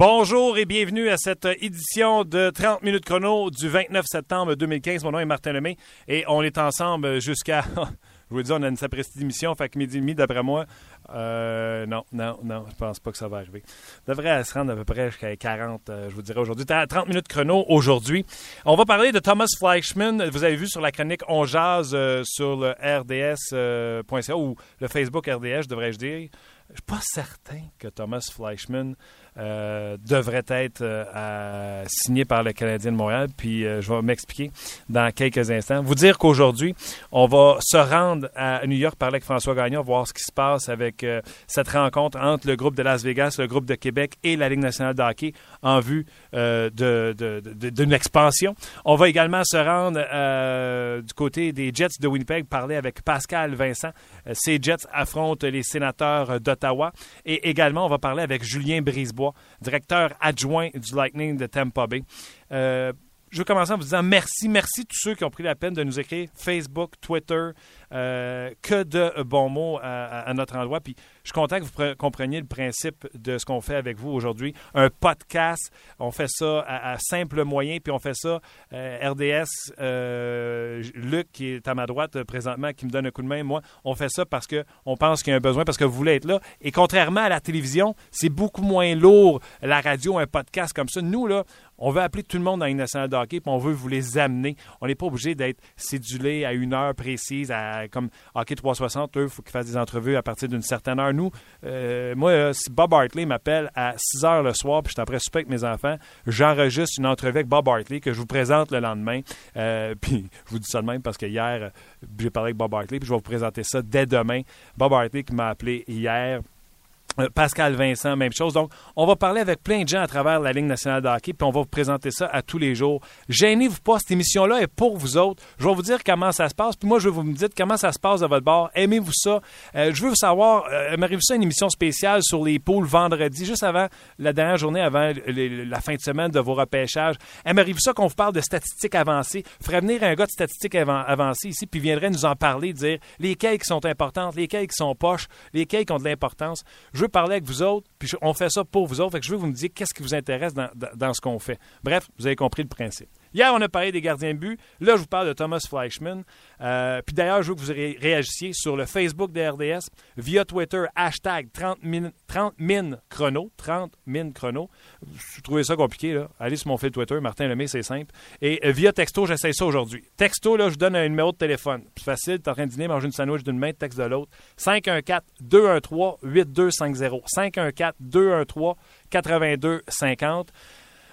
Bonjour et bienvenue à cette édition de 30 minutes chrono du 29 septembre 2015. Mon nom est Martin Lemay et on est ensemble jusqu'à... Je vous dis, on a une sapristi d'émission, fait que midi et demi, d'après moi, euh, non, non, non, je pense pas que ça va arriver. On devrait se rendre à peu près jusqu'à 40, euh, je vous dirais aujourd'hui. 30 minutes chrono aujourd'hui. On va parler de Thomas Fleischman. Vous avez vu sur la chronique On Jazz euh, sur le RDS.ca ou le Facebook RDS, devrais-je dire. Je suis pas certain que Thomas Fleischman euh, devrait être euh, signé par le Canadien de Montréal. Puis euh, je vais m'expliquer dans quelques instants. Vous dire qu'aujourd'hui, on va se rendre à New York parler avec François Gagnon, voir ce qui se passe avec cette rencontre entre le groupe de Las Vegas, le groupe de Québec et la Ligue nationale de en vue d'une de, expansion. On va également se rendre du côté des Jets de Winnipeg, parler avec Pascal Vincent. Ces Jets affrontent les sénateurs d'Ottawa. Et également, on va parler avec Julien Directeur adjoint du Lightning de Tampa Bay. Euh, je vais commencer en vous disant merci, merci à tous ceux qui ont pris la peine de nous écrire Facebook, Twitter, euh, que de bons mots à, notre endroit. Puis suis content que vous compreniez le principe de ce qu'on fait avec vous aujourd'hui. Un podcast, on fait ça à, simple moyen, puis on fait ça euh, RDS. Luc, qui est à ma droite présentement, qui me donne un coup de main, moi, on fait ça parce qu'on pense qu'il y a un besoin, parce que vous voulez être là. Et contrairement à la télévision, c'est beaucoup moins lourd, la radio, un podcast comme ça. Nous, là, on veut appeler tout le monde dans une nationale de hockey, puis on veut vous les amener. On n'est pas obligé d'être cédulé à une heure précise, comme Hockey 360, eux, il faut qu'ils fassent des entrevues à partir d'une certaine heure. Nous, euh, moi, euh, si Bob Hartley m'appelle à 6 heures le soir, puis je suis après souper avec mes enfants, j'enregistre une entrevue avec Bob Hartley que je vous présente le lendemain. Euh, puis je vous dis ça de même parce que hier, j'ai parlé avec Bob Hartley, puis je vais vous présenter ça dès demain. Bob Hartley qui m'a appelé hier euh, Pascal Vincent, même chose. Donc, on va parler avec plein de gens à travers la Ligue nationale de puis on va vous présenter ça à tous les jours. Gênez-vous pas, cette émission-là est pour vous autres. Je vais vous dire comment ça se passe, puis moi, je vais vous me dire comment ça se passe à votre bord. Aimez-vous ça? Euh, je veux vous savoir, euh, m'arrive ça une émission spéciale sur les poules vendredi, juste avant la dernière journée, avant la fin de semaine de vos repêchages? M'arrive ça qu'on vous parle de statistiques avancées? Ferait venir un gars de statistiques avancées ici, puis viendrait nous en parler, dire lesquelles qui sont importantes, lesquelles qui sont poches, lesquelles qui ont de l'importance. Veux parler avec vous autres, puis on fait ça pour vous autres. Fait que je veux vous me qu'est-ce qui vous intéresse dans, dans ce qu'on fait. Bref, vous avez compris le principe. Hier, on a parlé des gardiens de but. Là, je vous parle de Thomas Fleischman. Euh, puis d'ailleurs, je veux que vous réagissiez sur le Facebook de RDS via Twitter, hashtag 30 min, chrono. 30 min chrono. Vous trouvez ça compliqué, là? Allez sur mon fil Twitter, Martin Lemay, c'est simple. Et euh, via texto, j'essaie ça aujourd'hui. Texto, là, je donne un numéro de téléphone. C'est facile, tu es en train de dîner, manger une sandwich d'une main, texte de l'autre. 514-213-8250. 514-213-8250.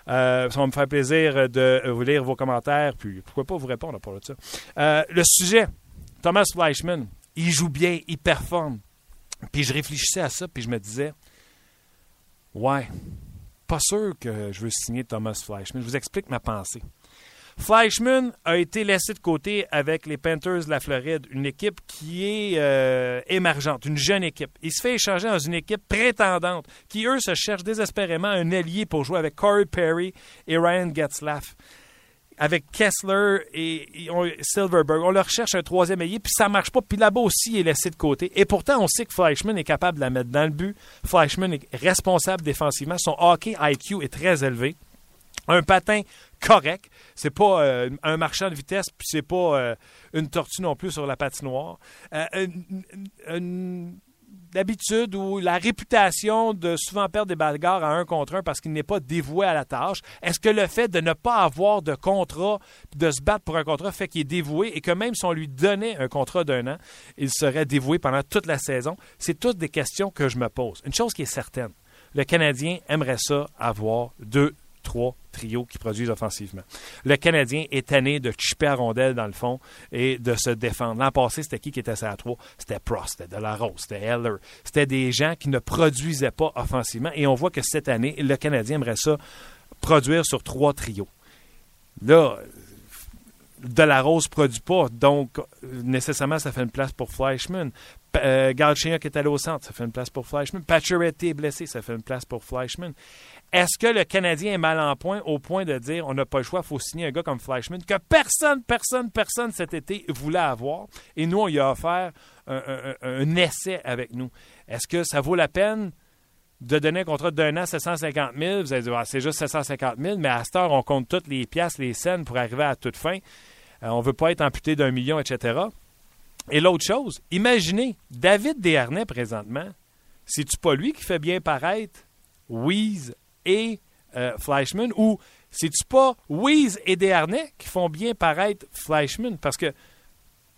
Euh, ça va me faire plaisir de vous lire vos commentaires, puis pourquoi pas vous répondre à part de ça. Euh, le sujet, Thomas Fleischman, il joue bien, il performe. Puis je réfléchissais à ça, puis je me disais, ouais, pas sûr que je veux signer Thomas Fleischman. Je vous explique ma pensée. Fleischman a été laissé de côté avec les Panthers de la Floride, une équipe qui est euh, émergente, une jeune équipe. Il se fait échanger dans une équipe prétendante qui, eux, se cherchent désespérément un allié pour jouer avec Corey Perry et Ryan Getzlaff. Avec Kessler et, Silverberg. On leur cherche un troisième allié, puis ça marche pas. Puis là-bas aussi, il est laissé de côté. Et pourtant, on sait que Fleischman est capable de la mettre dans le but. Fleischman est responsable défensivement. Son hockey IQ est très élevé un patin correct. C'est pas euh, un marchand de vitesse, puis c'est pas euh, une tortue non plus sur la patinoire. Euh, D'habitude, ou la réputation de souvent perdre des bagarres à un contre un parce qu'il n'est pas dévoué à la tâche. Est-ce que le fait de ne pas avoir de contrat, de se battre pour un contrat, fait qu'il est dévoué et que même si on lui donnait un contrat d'un an, il serait dévoué pendant toute la saison? C'est toutes des questions que je me pose. Une chose qui est certaine, le Canadien aimerait ça avoir deux trois trios qui produisent offensivement. Le Canadien est tanné de chipper à rondelle dans le fond et de se défendre. L'an passé, c'était qui qui était à trois? C'était Prost, c'était Delarose, c'était Heller. C'était des gens qui ne produisaient pas offensivement. Et on voit que cette année, le Canadien aimerait ça produire sur trois trios. Là, Delarose ne produit pas, donc nécessairement, ça fait une place pour Fleischmann. Euh, qui est allé au centre, ça fait une place pour Fleischmann. Pacioretty est blessé, ça fait une place pour Fleischmann. Est-ce que le Canadien est mal en point au point de dire on n'a pas le choix, il faut signer un gars comme Fleischmann que personne, personne, personne cet été voulait avoir? Et nous, on y a offert un, essai avec nous. Est-ce que ça vaut la peine? de donner un contrat d'un an 750 000. Vous allez dire, ah, c'est juste 750 000, mais à cette heure, on compte toutes les pièces, les scènes pour arriver à toute fin. Euh, on ne veut pas être amputé d'un million, etc. Et l'autre chose, imaginez, David Desharnais, présentement, c'est-tu pas lui qui fait bien paraître? Weeze et euh, Fleischman ou c'est-tu pas Weeze et Desharnais qui font bien paraître Fleischman? Parce que,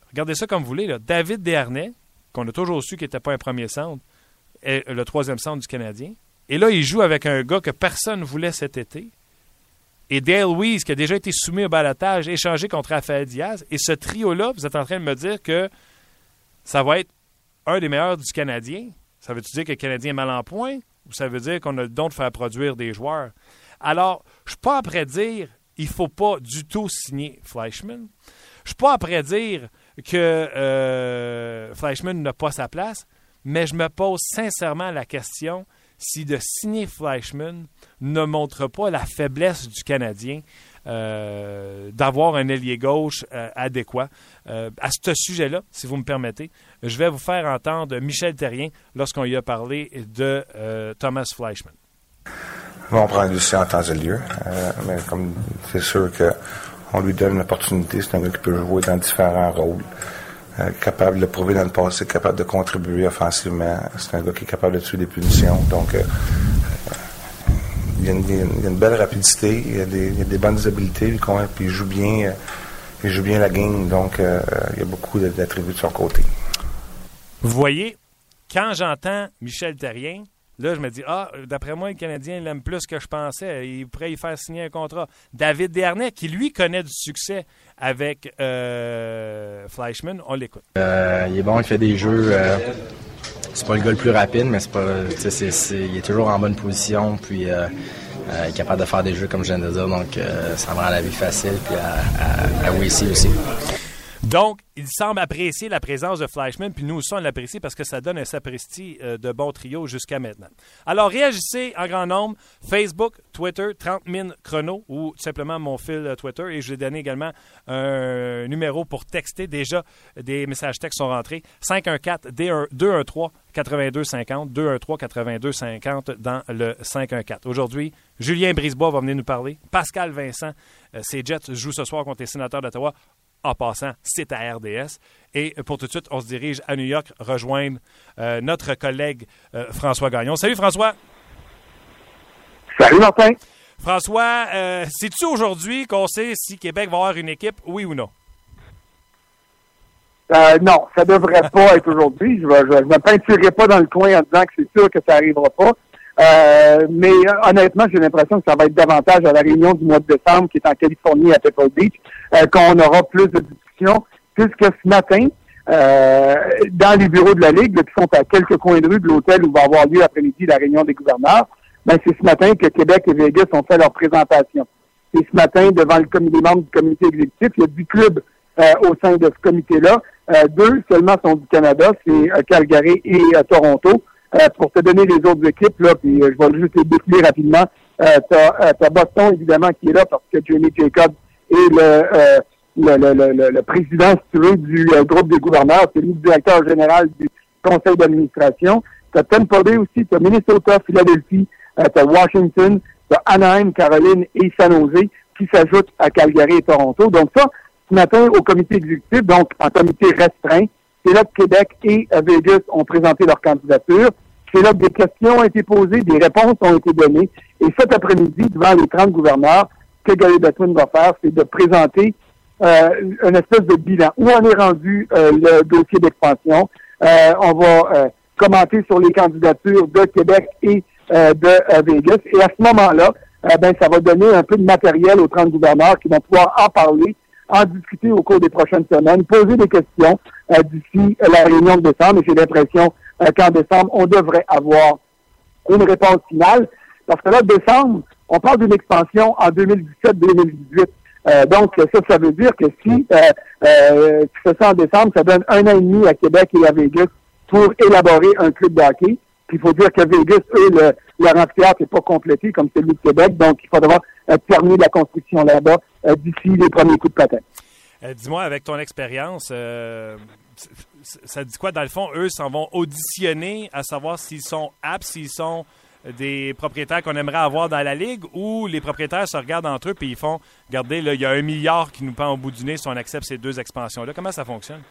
regardez ça comme vous voulez, là, David Desharnais, qu'on a toujours su qu'il n'était pas un premier centre, est le troisième centre du Canadien. Et là, il joue avec un gars que personne ne voulait cet été. Et Dale Weiss, qui a déjà été soumis au balotage, échangé contre Rafael Diaz. Et ce trio-là, vous êtes en train de me dire que ça va être un des meilleurs du Canadien. Ça veut-tu dire que le Canadien est mal en point? Ça veut dire qu'on a le don de faire produire des joueurs? Alors, je ne suis pas après dire il ne faut pas du tout signer Fleischmann. Je ne suis pas après dire que euh, Fleischmann n'a pas sa place, mais je me pose sincèrement la question si de signer Fleischmann ne montre pas la faiblesse du Canadien euh, d'avoir un ailier gauche euh, adéquat. à ce sujet-là, si vous me permettez, je vais vous faire entendre Michel Terrien lorsqu'on y a parlé de Thomas Fleischmann. on prend Lucien en temps et lieu, mais comme c'est sûr que on lui donne l'opportunité. C'est un gars qui peut jouer dans différents rôles. Euh, capable de prouver dans le passé, capable de contribuer offensivement. C'est un gars qui est capable de tuer des punitions. Donc, euh, il, y a une, belle rapidité, il y a des, bonnes habiletés, puis il joue bien, euh, il joue bien la game. Donc, il y a beaucoup d'attributs de son côté. Vous voyez, quand j'entends Michel Terrien, Là, je me dis, ah, d'après moi, le Canadien l'aime plus que je pensais. Il pourrait y faire signer un contrat. David Dernay, qui lui connaît du succès avec euh, Fleischmann, on l'écoute. Euh, il est bon, il fait des jeux. Euh, c'est pas le gars le plus rapide, mais c'est pas, il est toujours en bonne position. Puis est capable de faire des jeux comme je viens de dire. Donc ça me rend la vie facile. Puis à, à, aussi. Donc, il semble apprécier la présence de Fleischmann, puis nous aussi, on l'apprécie parce que ça donne un sapristi euh, de bon trio jusqu'à maintenant. Alors, réagissez en grand nombre. Facebook, Twitter, 30 000 chrono ou simplement mon fil euh, Twitter. Et je ai donné également un numéro pour texter. Déjà, des messages textes sont rentrés. 514-213-8250, 213-8250 dans le 514. Aujourd'hui, Julien Brisebois va venir nous parler. Pascal Vincent, euh, ses Jets jouent ce soir contre les sénateurs d'Ottawa. En passant, c'est à RDS. Et pour tout de suite, on se dirige à New York rejoindre euh, notre collègue euh, François Gagnon. Salut François. Salut Martin. François, euh, sais-tu aujourd'hui qu'on sait si Québec va avoir une équipe, oui ou non? non, ça devrait pas être aujourd'hui. Je ne me peinturerai pas dans le coin en disant que c'est sûr que ça n'arrivera pas. Mais honnêtement, j'ai l'impression que ça va être davantage à la réunion du mois de décembre qui est en Californie à Pebble Beach. Euh, qu'on aura plus de discussions, puisque ce matin, euh, dans les bureaux de la Ligue, qui sont à quelques coins de rue de l'hôtel où va avoir lieu après-midi la réunion des gouverneurs, ben, c'est ce matin que Québec et Vegas ont fait leur présentation. Et ce matin, devant le comité, les membres du comité exécutif, il y a 10 clubs euh, au sein de ce comité-là. deux seulement sont du Canada, c'est Calgary et Toronto. Pour te donner les autres équipes, là, puis je vais juste les défiler rapidement. tu as, Boston, évidemment, qui est là parce que Jamie Jacobs et euh, le, le, le, le, président, si tu veux, du euh, groupe des gouverneurs, c'est le directeur général du conseil d'administration. Tu as Tampa Bay aussi, tu as Minnesota, Philadelphie, euh, tu as Washington, tu as Anaheim, Caroline et San Jose qui s'ajoutent à Calgary et Toronto. Donc ça, ce matin, au comité exécutif, donc en comité restreint, c'est là que Québec et Vegas ont présenté leur candidature. C'est là que des questions ont été posées, des réponses ont été données. Et cet après-midi, devant les 30 gouverneurs, que Gary Bettman va faire, c'est de présenter euh, une espèce de bilan. Où on est rendu euh, le dossier d'expansion? Euh, on va euh, commenter sur les candidatures de Québec et de Vegas. Et à ce moment-là, ben, ça va donner un peu de matériel aux 30 gouverneurs qui vont pouvoir en parler, en discuter au cours des prochaines semaines, poser des questions d'ici la réunion de décembre. Et j'ai l'impression qu'en décembre, on devrait avoir une réponse finale. Parce que là, décembre, on parle d'une expansion en 2017-2018. Euh, donc, ça, ça veut dire que si euh, euh, tu fais ça en décembre, ça donne un an et demi à Québec et à Vegas pour élaborer un club de hockey. Puis il faut dire que Vegas, eux, le, leur amphithéâtre n'est pas complété comme celui de Québec, donc il faudra terminer la construction là-bas d'ici les premiers coups de patin. Dis-moi, avec ton expérience, ça dit quoi? Dans le fond? Eux s'en vont auditionner à savoir s'ils sont aptes, s'ils sont des propriétaires qu'on aimerait avoir dans la Ligue ou les propriétaires se regardent entre eux et ils font Regardez, là, il y a un milliard qui nous pend au bout du nez si on accepte ces deux expansions-là. Comment ça fonctionne?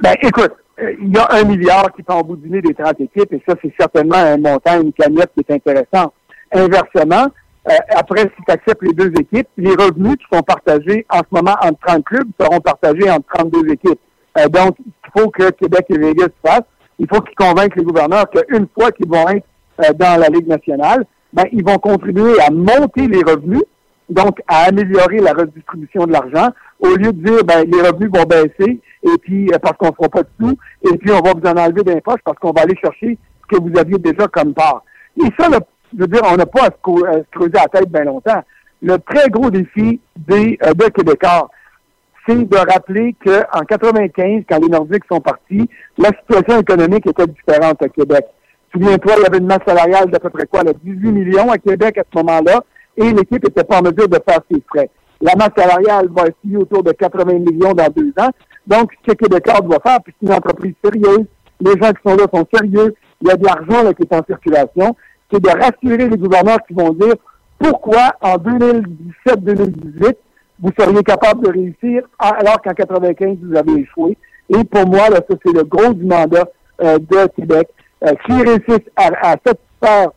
Ben, écoute, euh, il y a un milliard qui pend au bout du nez des 30 équipes et ça, c'est certainement un montant, une cagnotte qui est intéressant. Inversement, euh, après, si tu acceptes les deux équipes, les revenus qui sont partagés en ce moment entre 30 clubs seront partagés entre 32 équipes. Euh, donc, il faut que Québec et Vegas fassent. Il faut qu'ils convainquent les gouverneurs qu'une fois qu'ils vont être euh, dans la Ligue nationale, ben, ils vont contribuer à monter les revenus, donc à améliorer la redistribution de l'argent, au lieu de dire ben, les revenus vont baisser et puis parce qu'on ne fera pas de tout, et puis on va vous en enlever des poches parce qu'on va aller chercher ce que vous aviez déjà comme part. Et ça, le je veux dire, on n'a pas à se, creuser la tête bien longtemps. Le très gros défi des, euh, Québécois, c'est de rappeler qu'en 95, quand les Nordiques sont partis, la situation économique était différente à Québec. Souviens-toi, il y avait une masse salariale d'à peu près quoi, là, 18 millions à Québec à ce moment-là, et l'équipe n'était pas en mesure de faire ses frais. La masse salariale va essayer autour de 80 millions dans deux ans. Donc, ce que Québécois doit faire, puis c'est une entreprise sérieuse, les gens qui sont là sont sérieux, il y a de l'argent qui est en circulation, c'est de rassurer les gouverneurs qui vont dire pourquoi en 2017-2018, vous seriez capable de réussir alors qu'en 95, vous avez échoué. Et pour moi, là, ça, c'est le gros du mandat euh, de Québec. Euh, S'ils réussissent à, satisfaire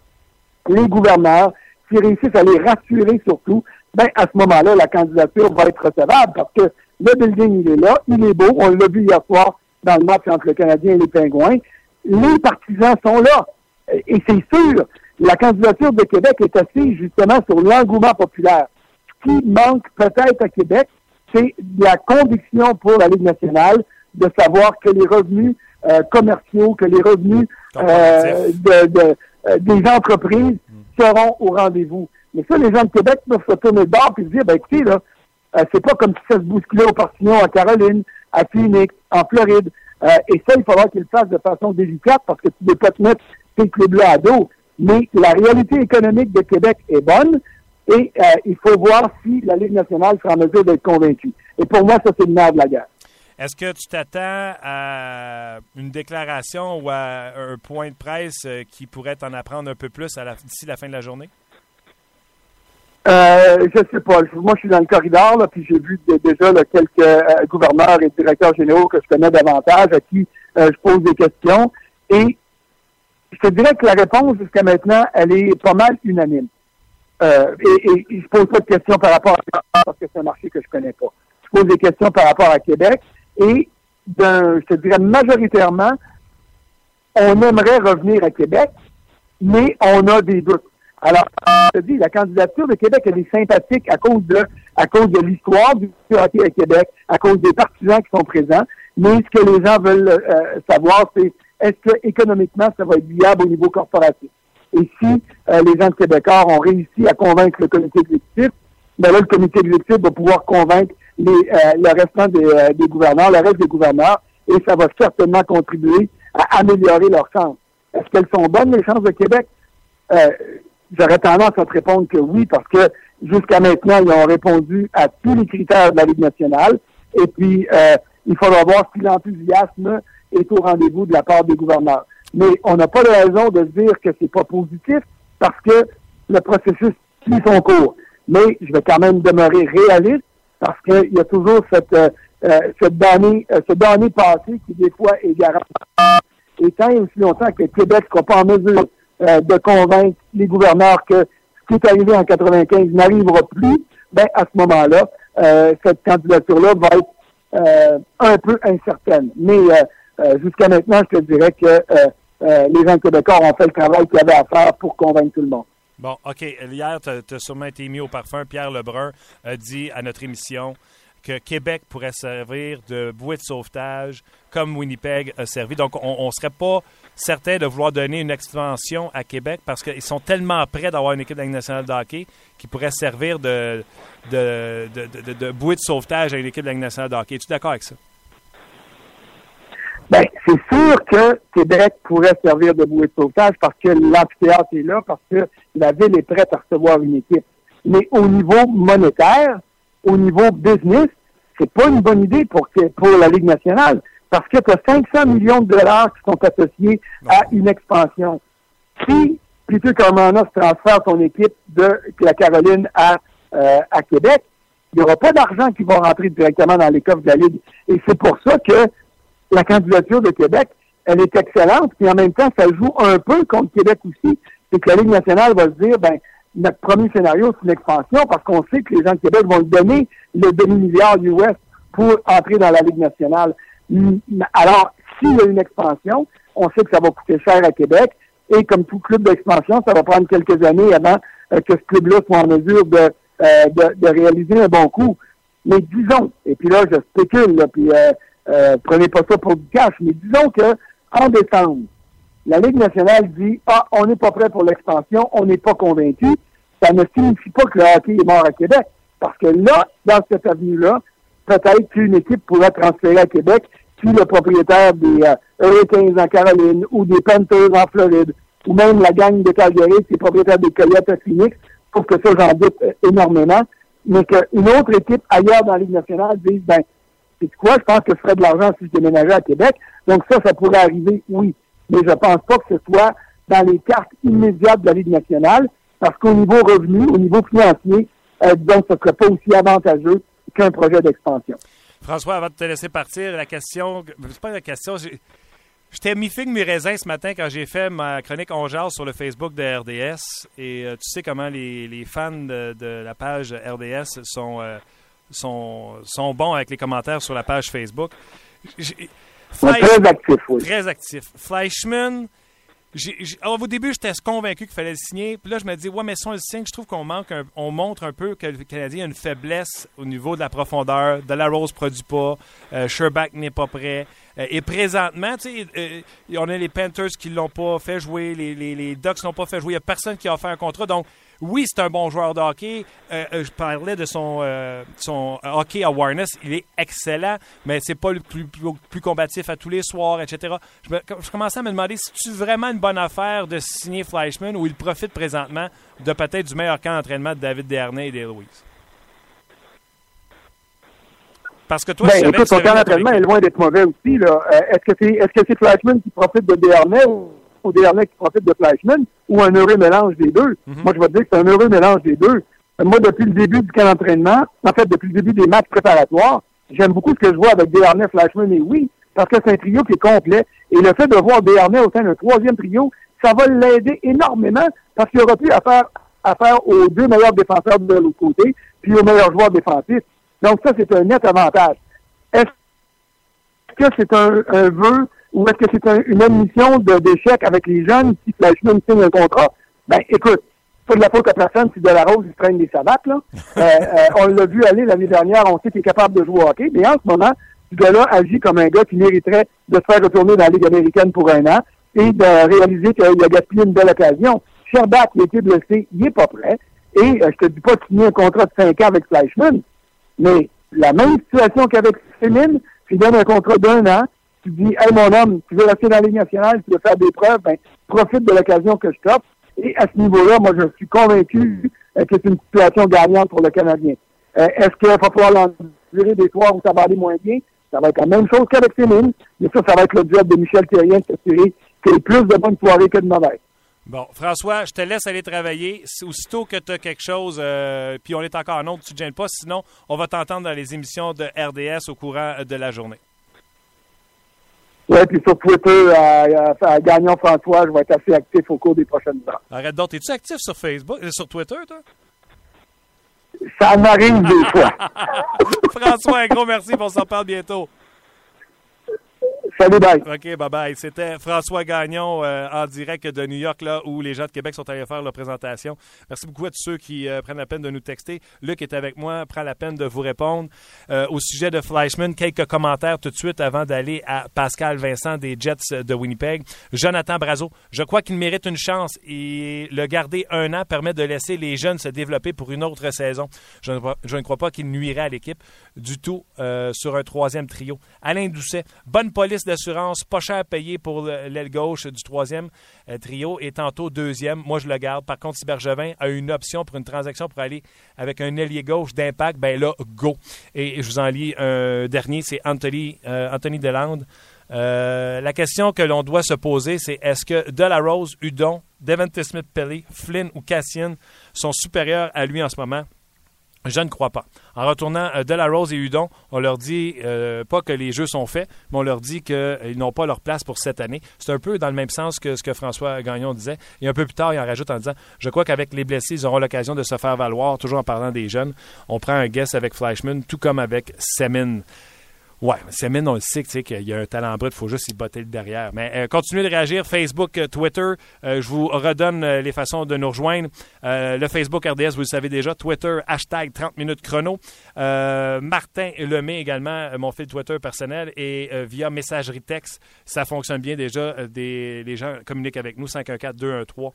les gouverneurs, s'ils réussissent à les rassurer surtout, ben, à ce moment-là, la candidature va être recevable parce que le building, il est là, il est beau. On l'a vu hier soir dans le match entre le Canadien et les Pingouins. Les partisans sont là. Et c'est sûr, la candidature de Québec est assise justement sur l'engouement populaire. Ce qui manque peut-être à Québec, c'est la conviction pour la Ligue nationale de savoir que les revenus euh, commerciaux, que les revenus euh, de, euh, des entreprises seront au rendez-vous. Mais ça, les gens de Québec peuvent se tourner de bord et se dire, ben écoutez, là, c'est pas comme si ça se bousculait au Partillon à Caroline, à Phoenix, en Floride. et ça, il faudra qu'ils le fassent de façon délicate parce que tu ne peux pas te mettre ces clubs-là à dos mais la réalité économique de Québec est bonne et euh, il faut voir si la Ligue nationale sera en mesure d'être convaincue. Et pour moi, ça, c'est le nerf de la guerre. Est-ce que tu t'attends à une déclaration ou à un point de presse euh, qui pourrait t'en apprendre un peu plus d'ici la fin de la journée? Euh, je sais pas. Moi, je suis dans le corridor, là, puis j'ai vu déjà quelques euh, gouverneurs et directeurs généraux que je connais davantage, à qui je pose des questions. Et je te dirais que la réponse jusqu'à maintenant, elle est pas mal unanime. Euh, et, et, je pose pas de questions par rapport à parce que c'est un marché que je connais pas. Je pose des questions par rapport à Québec et je te dirais majoritairement, on aimerait revenir à Québec, mais on a des doutes. Alors, je te dis, la candidature de Québec, elle est sympathique à cause de, à cause de l'histoire du hockey à Québec, à cause des partisans qui sont présents. Mais ce que les gens veulent euh, savoir, c'est est-ce que économiquement ça va être viable au niveau corporatif? Et si euh, les gens de Québécois ont réussi à convaincre le comité exécutif, ben là, le comité exécutif va pouvoir convaincre les, euh, le restant des, euh, des, gouverneurs, le reste des gouverneurs, et ça va certainement contribuer à améliorer leurs chances. Est-ce qu'elles sont bonnes, les chances de Québec? J'aurais tendance à te répondre que oui, parce que jusqu'à maintenant, ils ont répondu à tous les critères de la Ligue nationale. Et puis, il faudra voir si l'enthousiasme est au rendez-vous de la part des gouverneurs. Mais on n'a pas de raison de dire que c'est pas positif parce que le processus suit son cours. Mais je vais quand même demeurer réaliste parce qu'il y a toujours cette, euh, euh cette donnée, euh, ce donné passé qui des fois est garanti. Et tant et aussi longtemps que Québec ne sera pas en mesure euh, de convaincre les gouverneurs que ce qui est arrivé en 95 n'arrivera plus, ben à ce moment-là, cette candidature-là va être un peu incertaine. Mais euh, jusqu'à maintenant, je te dirais que euh, euh, les gens québécois ont fait le travail qu'ils avaient à faire pour convaincre tout le monde. Bon, OK. Hier, tu as, sûrement été mis au parfum. Pierre Lebrun a dit à notre émission que Québec pourrait servir de bouée de sauvetage comme Winnipeg a servi. Donc, on ne serait pas certain de vouloir donner une extension à Québec parce qu'ils sont tellement prêts d'avoir une équipe de nationale de hockey qui pourrait servir de, de, bouée de sauvetage à une équipe de nationale de hockey. Es-tu d'accord avec ça? Ben, c'est sûr que Québec pourrait servir de bouée de sauvetage parce que l'amphithéâtre est là, parce que la ville est prête à recevoir une équipe. Mais au niveau monétaire, au niveau business, c'est pas une bonne idée pour, pour la Ligue nationale parce que tu as 500 millions de dollars qui sont associés à une expansion. si Peter Carmona se transfère son équipe de la Caroline à, euh, à Québec, il n'y aura pas d'argent qui va rentrer directement dans les coffres de la Ligue. Et c'est pour ça que la candidature de Québec, elle est excellente, puis en même temps, ça joue un peu contre Québec aussi. C'est que la Ligue nationale va se dire, ben, notre premier scénario, c'est une expansion, parce qu'on sait que les gens de Québec vont donner le demi-milliard US pour entrer dans la Ligue nationale. Alors, s'il y a une expansion, on sait que ça va coûter cher à Québec, et comme tout club d'expansion, ça va prendre quelques années avant euh, que ce club-là soit en mesure de, euh, de, réaliser un bon coup. Mais disons, et puis là, je spécule, là, puis euh, prenez pas ça pour du cash, mais disons que en décembre, la Ligue nationale dit Ah, on n'est pas prêt pour l'expansion, on n'est pas convaincu. Ça ne signifie pas que le hockey est mort à Québec. Parce que là, dans cette avenue-là, peut-être qu'une équipe pourrait transférer à Québec si le propriétaire des euh, Hurricanes en Caroline ou des Panthers en Floride ou même la gang de Calgary qui est propriétaire des Coyotes à Phoenix, pour que ça, j'en doute euh, énormément, mais qu'une autre équipe ailleurs dans la Ligue nationale dise, ben, quoi, je pense que ce serait de l'argent si je déménageais à Québec. Donc ça, ça pourrait arriver, oui. Mais je pense pas que ce soit dans les cartes immédiates de la Ligue nationale, parce qu'au niveau revenu, au niveau financier, euh, donc ce serait pas aussi avantageux qu'un projet d'expansion. François, avant de te laisser partir, la question, c'est pas la question, J'étais mi-figue, mi-raisin ce matin quand j'ai fait ma chronique On sur le Facebook de RDS. Et euh, tu sais comment les, fans de, la page RDS sont, euh, sont, sont bons avec les commentaires sur la page Facebook. très actif, oui. Très actif. Fleischmann, au début, j'étais convaincu qu'il fallait le signer. Puis là, je me dis, ouais, mais si on le signe, je trouve qu'on manque, on montre un peu que le Canadien a une faiblesse au niveau de la profondeur. De la Rose produit pas. Euh, Sherback n'est pas prêt. Euh, et présentement, tu sais, euh, on a les Panthers qui l'ont pas fait jouer, les, les, les Ducks l'ont pas fait jouer. Il n'y a personne qui a fait un contrat. Donc, oui, c'est un bon joueur de hockey. Euh, euh, je parlais de son, euh, son hockey awareness. Il est excellent, mais c'est pas le plus, plus, combatif à tous les soirs, etc. Je, commençais à me demander si tu vraiment une bonne affaire de signer Fleischmann ou il profite présentement de peut-être du meilleur camp d'entraînement de David Dernay et des Louise. Parce que toi, ben, écoute, son camp d'entraînement est loin d'être mauvais aussi. est-ce que c'est est-ce que c'est qui profite de Dernay ou? Au dernier qui profite de Flashman ou un heureux mélange des deux. Mhm. Moi, je vais te dire que c'est un heureux mélange des deux. Moi, depuis le début du camp d'entraînement, en fait, depuis le début des matchs préparatoires, j'aime beaucoup ce que je vois avec Desharnais, Flashman et oui, parce que c'est un trio qui est complet. Et le fait de voir Desharnais au sein d'un troisième trio, ça va l'aider énormément parce qu'il aura plus affaire, affaire aux deux meilleurs défenseurs de l'autre côté, puis aux meilleurs joueurs défensifs. Donc ça, c'est un net avantage. Est-ce que c'est un, un vœu ou est-ce que c'est une admission d'échec avec les jeunes si Flashman signe un contrat? Ben, écoute, pas de la faute à personne si De La Rose il traîne des savates, là. Euh, euh, on l'a vu aller l'année dernière, on sait qu'il est capable de jouer au hockey, mais en ce moment, ce gars-là agit comme un gars qui mériterait de se faire retourner dans la Ligue américaine pour un an et de réaliser qu'il a gaspillé une belle occasion. Sherbach, il a été blessé, il est pas prêt. Et euh, je te dis pas de signer un contrat de 5 ans avec Flashman, mais la même situation qu'avec Céline, qui donne un contrat d'un an, tu dis, hey mon homme, tu veux rester dans la Ligue nationale, tu veux faire des preuves, ben, profite de l'occasion que je t'offre. Et à ce niveau-là, moi, je suis convaincu que c'est une situation gagnante pour le Canadien. Euh, est-ce qu'il va falloir l'endurer des soirs où ça va aller moins bien? Ça va être la même chose qu'avec Céline, mais ça, ça va être le job de Michel Thérien de s'assurer qu'il y ait plus de bonnes soirées que de mauvaises. Bon, François, je te laisse aller travailler. Aussitôt que tu as quelque chose, euh, puis on est encore en autre, tu ne te gênes pas. Sinon, on va t'entendre dans les émissions de RDS au courant de la journée. Oui, puis sur Twitter, à, à, Gagnon François, je vais être assez actif au cours des prochaines heures. Arrête donc, es-tu actif sur Facebook, euh, sur Twitter, toi? Ça m'arrive des fois. François, un gros merci, on s'en parle bientôt. Salut, bye. OK, bye-bye. C'était François Gagnon euh, en direct de New York, là où les gens de Québec sont allés faire leur présentation. Merci beaucoup à tous ceux qui euh, prennent la peine de nous texter. Luc est avec moi, prend la peine de vous répondre. Euh, au sujet de Fleischman, quelques commentaires tout de suite avant d'aller à Pascal Vincent des Jets de Winnipeg. Jonathan Brazo, je crois qu'il mérite une chance et le garder un an permet de laisser les jeunes se développer pour une autre saison. Je ne, je ne crois pas qu'il nuirait à l'équipe du tout sur un troisième trio. Alain Doucet, bonne police d'assurance, pas cher payé pour l'aile gauche du troisième euh, trio et tantôt deuxième. Moi, je le garde. Par contre, si Bergevin a une option pour une transaction pour aller avec un ailier gauche d'impact, ben là, go. Et je vous en lis un dernier, c'est Anthony, euh, Anthony Deland. la question que l'on doit se poser, c'est est-ce que Delarose, Udon, Devante Smith-Pelly, Flynn ou Cassian sont supérieurs à lui en ce moment? Je ne crois pas. En retournant euh, de la Rose et Udon, on leur dit euh, pas que les jeux sont faits, mais on leur dit qu'ils n'ont pas leur place pour cette année. C'est un peu dans le même sens que ce que François Gagnon disait. Et un peu plus tard, il en rajoute en disant Je crois qu'avec les blessés, ils auront l'occasion de se faire valoir, toujours en parlant des jeunes. On prend un guess avec Fleischmann, tout comme avec Semin. Ouais, Semin, on le sait, qu'il y a un talent brut, il faut juste y botter le derrière. Mais euh, continuez de réagir. Facebook, euh, Twitter, euh, je vous redonne les façons de nous rejoindre. le Facebook RDS, vous le savez déjà. Twitter, hashtag 30 minutes chrono. Martin Lemay également, mon fil Twitter personnel. Et via messagerie texte, ça fonctionne bien déjà. Des, les gens communiquent avec nous, 514-213-8250,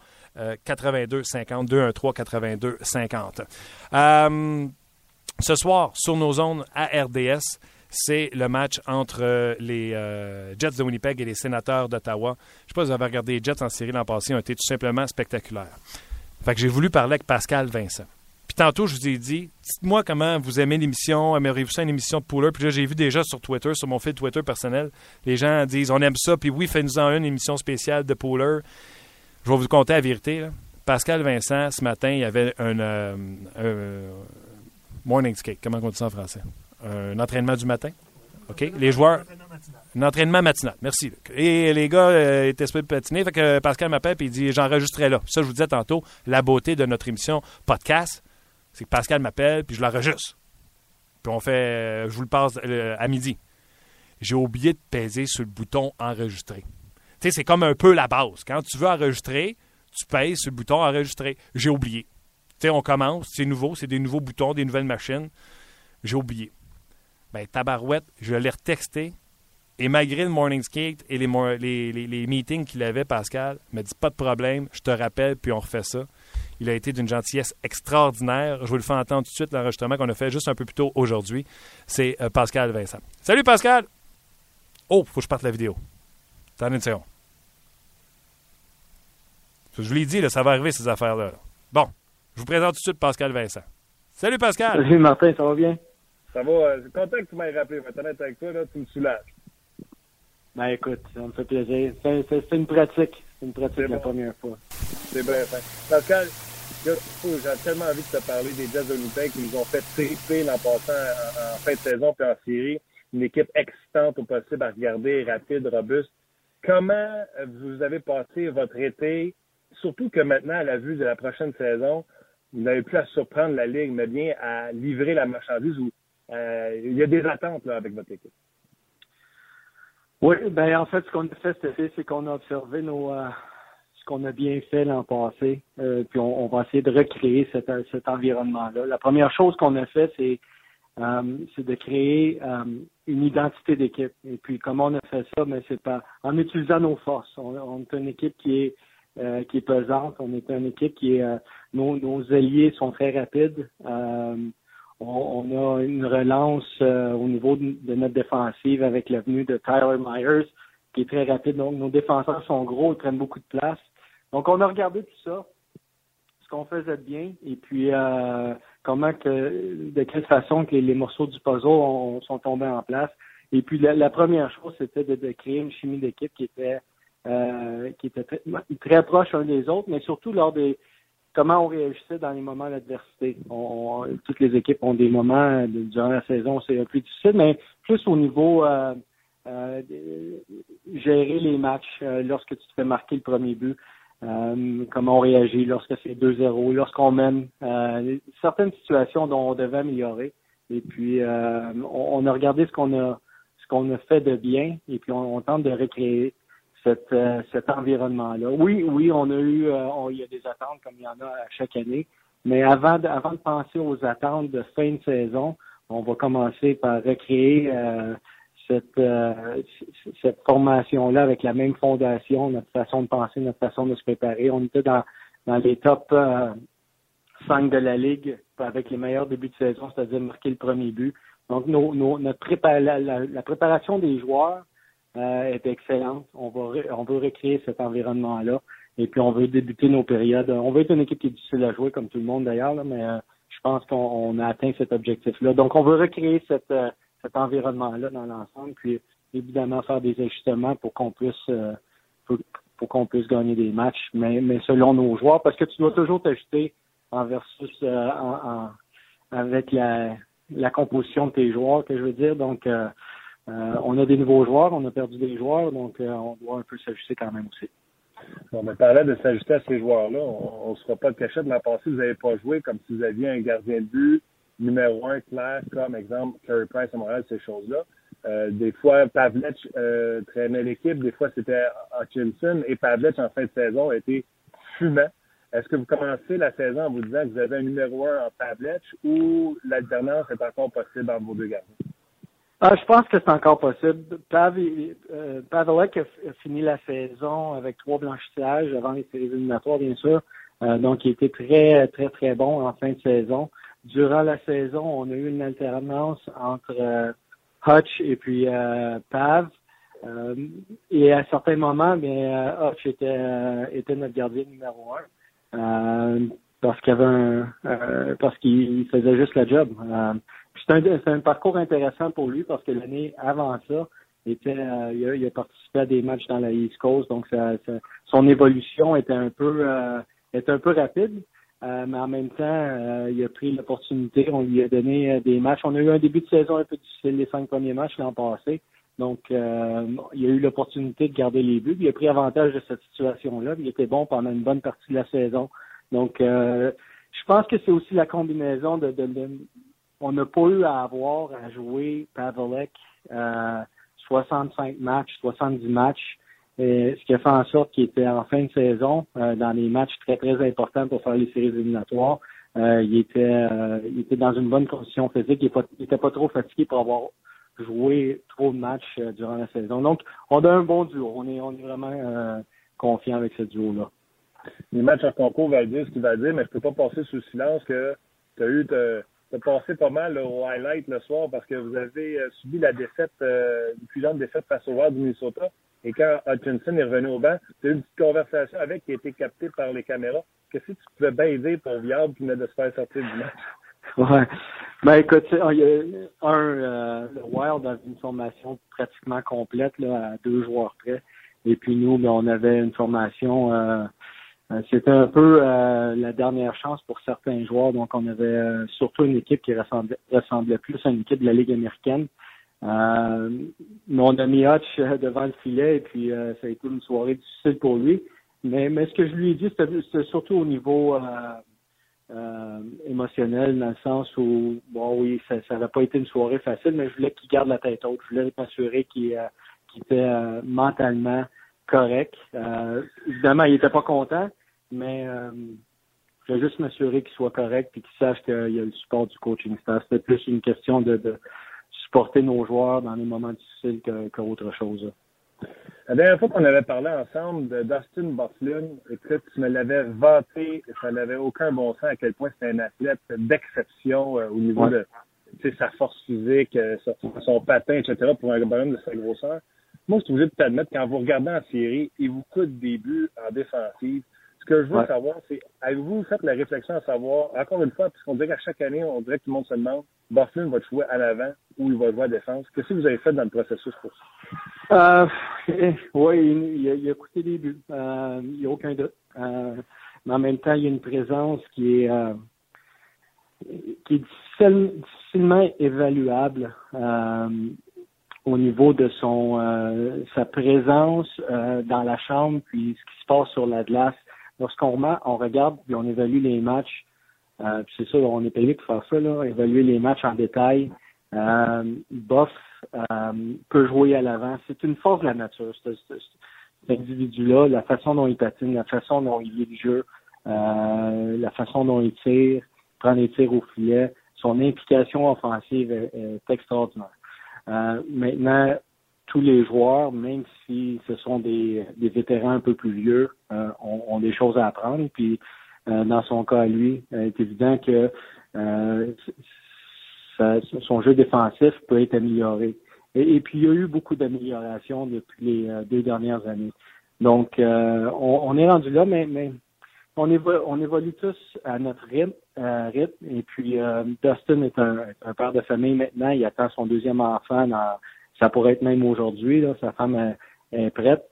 213-8250. ce soir, sur nos zones à RDS, c'est le match entre euh, les euh, Jets de Winnipeg et les sénateurs d'Ottawa. Je ne sais pas si vous avez regardé les Jets en série l'an passé, ils ont été tout simplement spectaculaires. Fait j'ai voulu parler avec Pascal Vincent. Puis tantôt, je vous ai dit, dites-moi comment vous aimez l'émission, aimeriez-vous ça une émission de Pooler? Puis là, j'ai vu déjà sur Twitter, sur mon fil Twitter personnel, les gens disent, on aime ça, puis oui, faites-nous-en une émission spéciale de Pooler. Je vais vous compter la vérité. Pascal Vincent, ce matin, il y avait un, euh, morning skate. Comment on dit ça en français? Un entraînement du matin. OK? Les joueurs. Un entraînement matinal. Merci. Et les gars euh, étaient de patiner. Fait que Pascal m'appelle et il dit j'enregistrerai là. Ça, je vous disais tantôt, la beauté de notre émission podcast, c'est que Pascal m'appelle puis je l'enregistre. Puis on fait. Euh, je vous le passe euh, à midi. J'ai oublié de peser sur le bouton enregistrer. Tu sais, c'est comme un peu la base. Quand tu veux enregistrer, tu pèses sur le bouton enregistrer. J'ai oublié. Tu sais, on commence, c'est nouveau, c'est des nouveaux boutons, des nouvelles machines. J'ai oublié. Ben, tabarouette, je l'ai retexté. Et malgré le morning skate et les, meetings qu'il avait, Pascal, il m'a dit pas de problème, je te rappelle, puis on refait ça. Il a été d'une gentillesse extraordinaire. Je vous le fais entendre tout de suite, l'enregistrement qu'on a fait juste un peu plus tôt aujourd'hui. C'est euh, Pascal Vincent. Salut Pascal! Oh, faut que je parte la vidéo. Attendez une seconde. Je vous l'ai dit, ça va arriver ces affaires-là. Bon, je vous présente tout de suite Pascal Vincent. Salut Pascal! Salut Martin, ça va bien? Ça va. Euh, je suis content que tu m'aies rappelé. Je vais être avec toi, là, tu me soulages. Ben écoute, ça me fait plaisir. C'est une pratique. C'est une pratique la première fois. C'est bien fin. Pascal, j'ai tellement envie de te parler des Jazz de qui nous ont fait triper l'an passant en, fin de saison puis en série. Une équipe excitante au possible à regarder, rapide, robuste. Comment vous avez passé votre été, surtout que maintenant, à la vue de la prochaine saison, vous n'avez plus à surprendre la Ligue, mais bien à livrer la marchandise ou il y a des attentes là, avec votre équipe. Oui, ben en fait, ce qu'on a fait c'est qu'on a observé nos euh, ce qu'on a bien fait l'an passé, euh, puis on, va essayer de recréer cet, cet environnement-là. La première chose qu'on a fait, c'est c'est de créer une identité d'équipe. Et puis comment on a fait ça, mais ben, c'est pas en utilisant nos forces. On, on est une équipe qui est qui est pesante. On est une équipe qui est nos, nos alliés sont très rapides on, a une relance euh, au niveau de, notre défensive avec la venue de Tyler Myers, qui est très rapide. Donc, nos défenseurs sont gros, ils prennent beaucoup de place. Donc, on a regardé tout ça, ce qu'on faisait bien, et puis euh, comment que, de quelle façon que les, morceaux du puzzle sont tombés en place. Et puis, la, première chose, c'était de, créer une chimie d'équipe qui était euh, qui était très, très proche un des autres, mais surtout lors des comment on réagissait dans les moments d'adversité. toutes les équipes ont des moments durant la saison, c'est peu difficile, mais plus au niveau euh, euh gérer les matchs euh, lorsque tu te fais marquer le premier but. Euh, comment on réagit lorsque c'est 2-0, lorsqu'on mène certaines situations dont on devait améliorer. Et puis on, a regardé ce qu'on a ce qu'on a fait de bien et puis on tente de recréer euh, cet environnement-là. Oui, oui, on a eu, euh, il y a des attentes comme il y en a à chaque année, mais avant de, avant de penser aux attentes de fin de saison, on va commencer par recréer euh, cette, cette formation-là avec la même fondation, notre façon de penser, notre façon de se préparer. On était dans, dans les top 5 de la Ligue avec les meilleurs débuts de saison, c'est-à-dire marquer le premier but. Donc, nos, nos, notre la préparation des joueurs, euh, est excellente. On va on veut recréer cet environnement-là. Et puis on veut débuter nos périodes. On veut être une équipe qui est difficile à jouer, comme tout le monde d'ailleurs, mais euh, je pense qu'on a atteint cet objectif-là. Donc on veut recréer cette, euh, cet environnement-là dans l'ensemble. Puis évidemment faire des ajustements pour qu'on puisse pour, qu'on puisse gagner des matchs, mais, mais selon nos joueurs, parce que tu dois toujours t'ajuster en versus en, avec la, la composition de tes joueurs, que je veux dire. Donc, euh, euh, on a des nouveaux joueurs, on a perdu des joueurs, donc euh, on doit un peu s'ajuster quand même aussi. On me parlait de s'ajuster à ces joueurs-là. On ne se fera pas de cachette. L'an passé, vous n'avez pas joué comme si vous aviez un gardien de but numéro un clair, comme exemple Carey Price à Montréal, ces choses-là. Euh, des fois, Pavlec traînait l'équipe, des fois c'était Hutchinson, et Pavlec en fin de saison a été fumant. Est-ce que vous commencez la saison en vous disant que vous avez un numéro un en tablette ou l'alternance est encore possible dans vos deux gardiens? Ah, je pense que c'est encore possible. Pav, euh, Pavelek a, fini la saison avec trois blanchissages avant les séries éliminatoires, bien sûr. Euh, donc, il était très, très, très bon en fin de saison. Durant la saison, on a eu une alternance entre euh, Hutch et puis euh, Pav. et à certains moments, bien, Hutch était, était notre gardien numéro un. Euh, parce qu'il avait un euh, parce qu'il faisait juste la job. Euh, c'est un, un, parcours intéressant pour lui parce que l'année avant ça, était, il a, il, a, participé à des matchs dans la East Coast, donc ça, son évolution était un peu était un peu rapide. mais en même temps, il a pris l'opportunité, on lui a donné des matchs. On a eu un début de saison un peu difficile, les cinq premiers matchs l'an passé. Donc, euh, il a eu l'opportunité de garder les buts. Il a pris avantage de cette situation-là. Il était bon pendant une bonne partie de la saison. Donc, euh, je pense que c'est aussi la combinaison de, on n'a pas eu à avoir à jouer Pavelek euh, 65 matchs, 70 matchs, et ce qui a fait en sorte qu'il était en fin de saison euh, dans les matchs très très importants pour faire les séries éliminatoires. Euh, il était il était dans une bonne condition physique. Il n'était pas, trop fatigué pour avoir jouer trop de matchs euh, durant la saison. Donc, on a un bon duo. On est, on est vraiment euh, confiant avec ce duo-là. Les matchs en concours va dire ce qu'il va dire, mais je peux pas passer sous silence que tu as eu as passé pas mal au highlight le soir parce que vous avez euh, subi la défaite, euh, une puissante défaite face au Wild du Minnesota. Et quand Hutchinson est revenu au banc, tu as eu une petite conversation avec qui a été captée par les caméras. Qu'est-ce que tu pouvais bien pour Viable qui venait de se faire sortir du match? Ouais. Ben écoute, il y a un euh, le Wild avait une formation pratiquement complète là, à deux joueurs près. Et puis nous, ben, on avait une formation euh, c'était un peu la dernière chance pour certains joueurs. Donc on avait surtout une équipe qui ressemblait, ressemblait, plus à une équipe de la Ligue américaine. mais on Hutch devant le filet et puis ça a été une soirée difficile pour lui. Mais, ce que je lui ai dit, c'était surtout au niveau euh, émotionnel dans le sens où, bon, oui, ça n'a pas été une soirée facile, mais je voulais qu'il garde la tête haute. Je voulais m'assurer qu'il euh, était euh, mentalement correct. Euh, évidemment, il était pas content, mais je voulais juste m'assurer qu'il soit correct et qu'il sache qu'il y a le support du coaching staff. C'était plus une question de, de, supporter nos joueurs dans les moments difficiles qu'autre chose. La dernière fois qu'on avait parlé ensemble de Dustin Bufflin, écoute, tu me l'avais vanté, ça n'avait aucun bon sens à quel point c'était un athlète d'exception euh, au niveau de sa force physique, euh, son, patin, etc. pour un bonhomme de sa grosseur. Moi, je suis obligé de t'admettre, quand vous regardez en série, il vous coûte des buts en défensive. Ce que je veux savoir, c'est, avez-vous fait la réflexion à savoir, encore une fois, puisqu'on dirait qu'à chaque année, on dirait que tout le monde se demande, Bufflin va jouer à l'avant ou il va jouer à défense? Qu'est-ce que vous avez fait dans le processus pour ça? Euh, oui, il, il, a, coûté des buts. Euh, il n'y a aucun doute. Euh, mais en même temps, il y a une présence qui est, euh, qui est difficilement évaluable euh, au niveau de son euh, sa présence dans la chambre, puis ce qui se passe sur la glace. Lorsqu'on on regarde et on évalue les matchs, c'est ça, on est payé pour faire ça, évaluer les matchs en détail. Euh, Boff euh, peut jouer à l'avant. C'est une force de la nature, cet, individu-là, la façon dont il patine, la façon dont il lit le jeu, euh, la façon dont il tire, prend les tirs au filet, son implication offensive est, extraordinaire. Euh, maintenant, tous les joueurs, même si ce sont des, des vétérans un peu plus vieux, euh, ont, ont, des choses à apprendre. Puis, euh, dans son cas lui, il est évident que son jeu défensif peut être amélioré. Et, puis, il y a eu beaucoup d'améliorations depuis les euh, deux dernières années. Donc, euh, on, est rendu là, mais, mais on, évolue, on évolue tous à notre rythme. Euh, rythme. Et puis, Dustin est un, père de famille maintenant. Il attend son deuxième enfant dans ça pourrait être même aujourd'hui. Sa femme est, prête,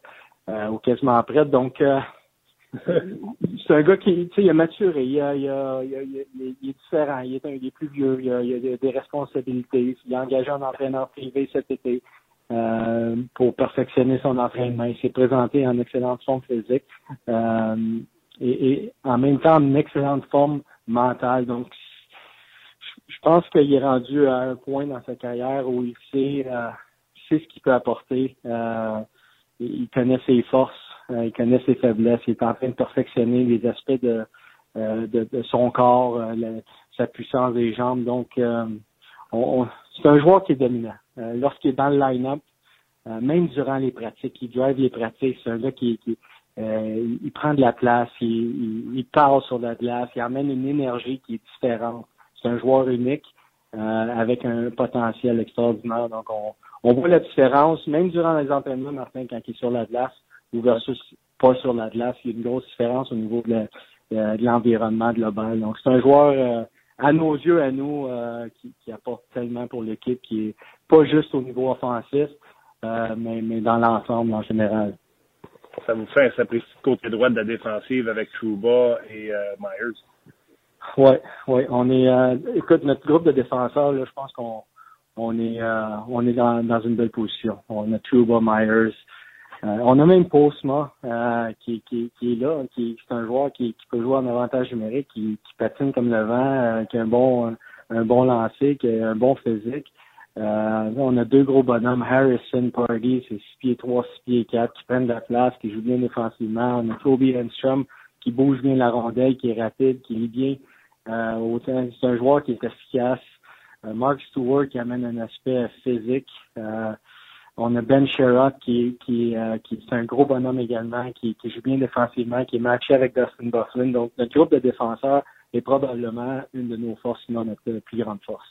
ou quasiment prête. Donc, c'est un gars qui, tu sais, il a maturé, il, a, il, a, il, il, est différent, il est, un, il est plus vieux, il a, il a des responsabilités. Il a engagé un entraîneur privé cet été euh, pour perfectionner son entraînement. Il s'est présenté en excellente forme physique euh, et, et, en même temps en excellente forme mentale. Donc, je pense qu'il est rendu à un point dans sa carrière où il sait, euh, sait ce qu'il peut apporter. Euh, il connaît ses forces euh, il connaît ses faiblesses. Il est en train de perfectionner les aspects de, euh, de, son corps, sa puissance des jambes. Donc, on, c'est un joueur qui est dominant. Lorsqu'il est dans le line-up, même durant les pratiques, il drive les pratiques. C'est un gars qui, il prend de la place, il, il, parle sur la glace, il amène une énergie qui est différente. C'est un joueur unique avec un potentiel extraordinaire. Donc, on, on voit la différence, même durant les entraînements, Martin, quand il est sur la glace, ou versus pas sur la glace. Il y a une grosse différence au niveau de l'environnement global. Donc, c'est un joueur, euh, à nos yeux, à nous, euh, qui, qui, apporte tellement pour l'équipe, qui est pas juste au niveau offensif, euh, mais, mais dans l'ensemble en général. Ça vous fait un sapristi de côté droit de la défensive avec Trouba et Myers? Oui, oui. On est écoute, notre groupe de défenseurs, là, je pense qu'on on est on est dans, dans une belle position. On a Trouba, Myers, euh, on a même Postma euh, qui, qui, qui, est là, qui est un joueur qui, qui, peut jouer en avantage numérique, qui, qui patine comme le vent, euh, qui a un bon un bon lancer, qui a un bon physique. on a deux gros bonhommes, Harrison Party, c'est 6 pieds 3, 6 pieds 4, qui prennent de la place, qui jouent bien défensivement. On a Toby Enstrom qui bouge bien la rondelle, qui est rapide, qui lit bien. c'est un joueur qui est efficace. Mark Stewart qui amène un aspect physique. On a Ben Sherrod qui, qui, euh, qui est un gros bonhomme également, qui, qui joue bien défensivement, qui est matché avec Dustin Bufflin. Donc, notre groupe de défenseurs est probablement une de nos forces, sinon notre plus grande force.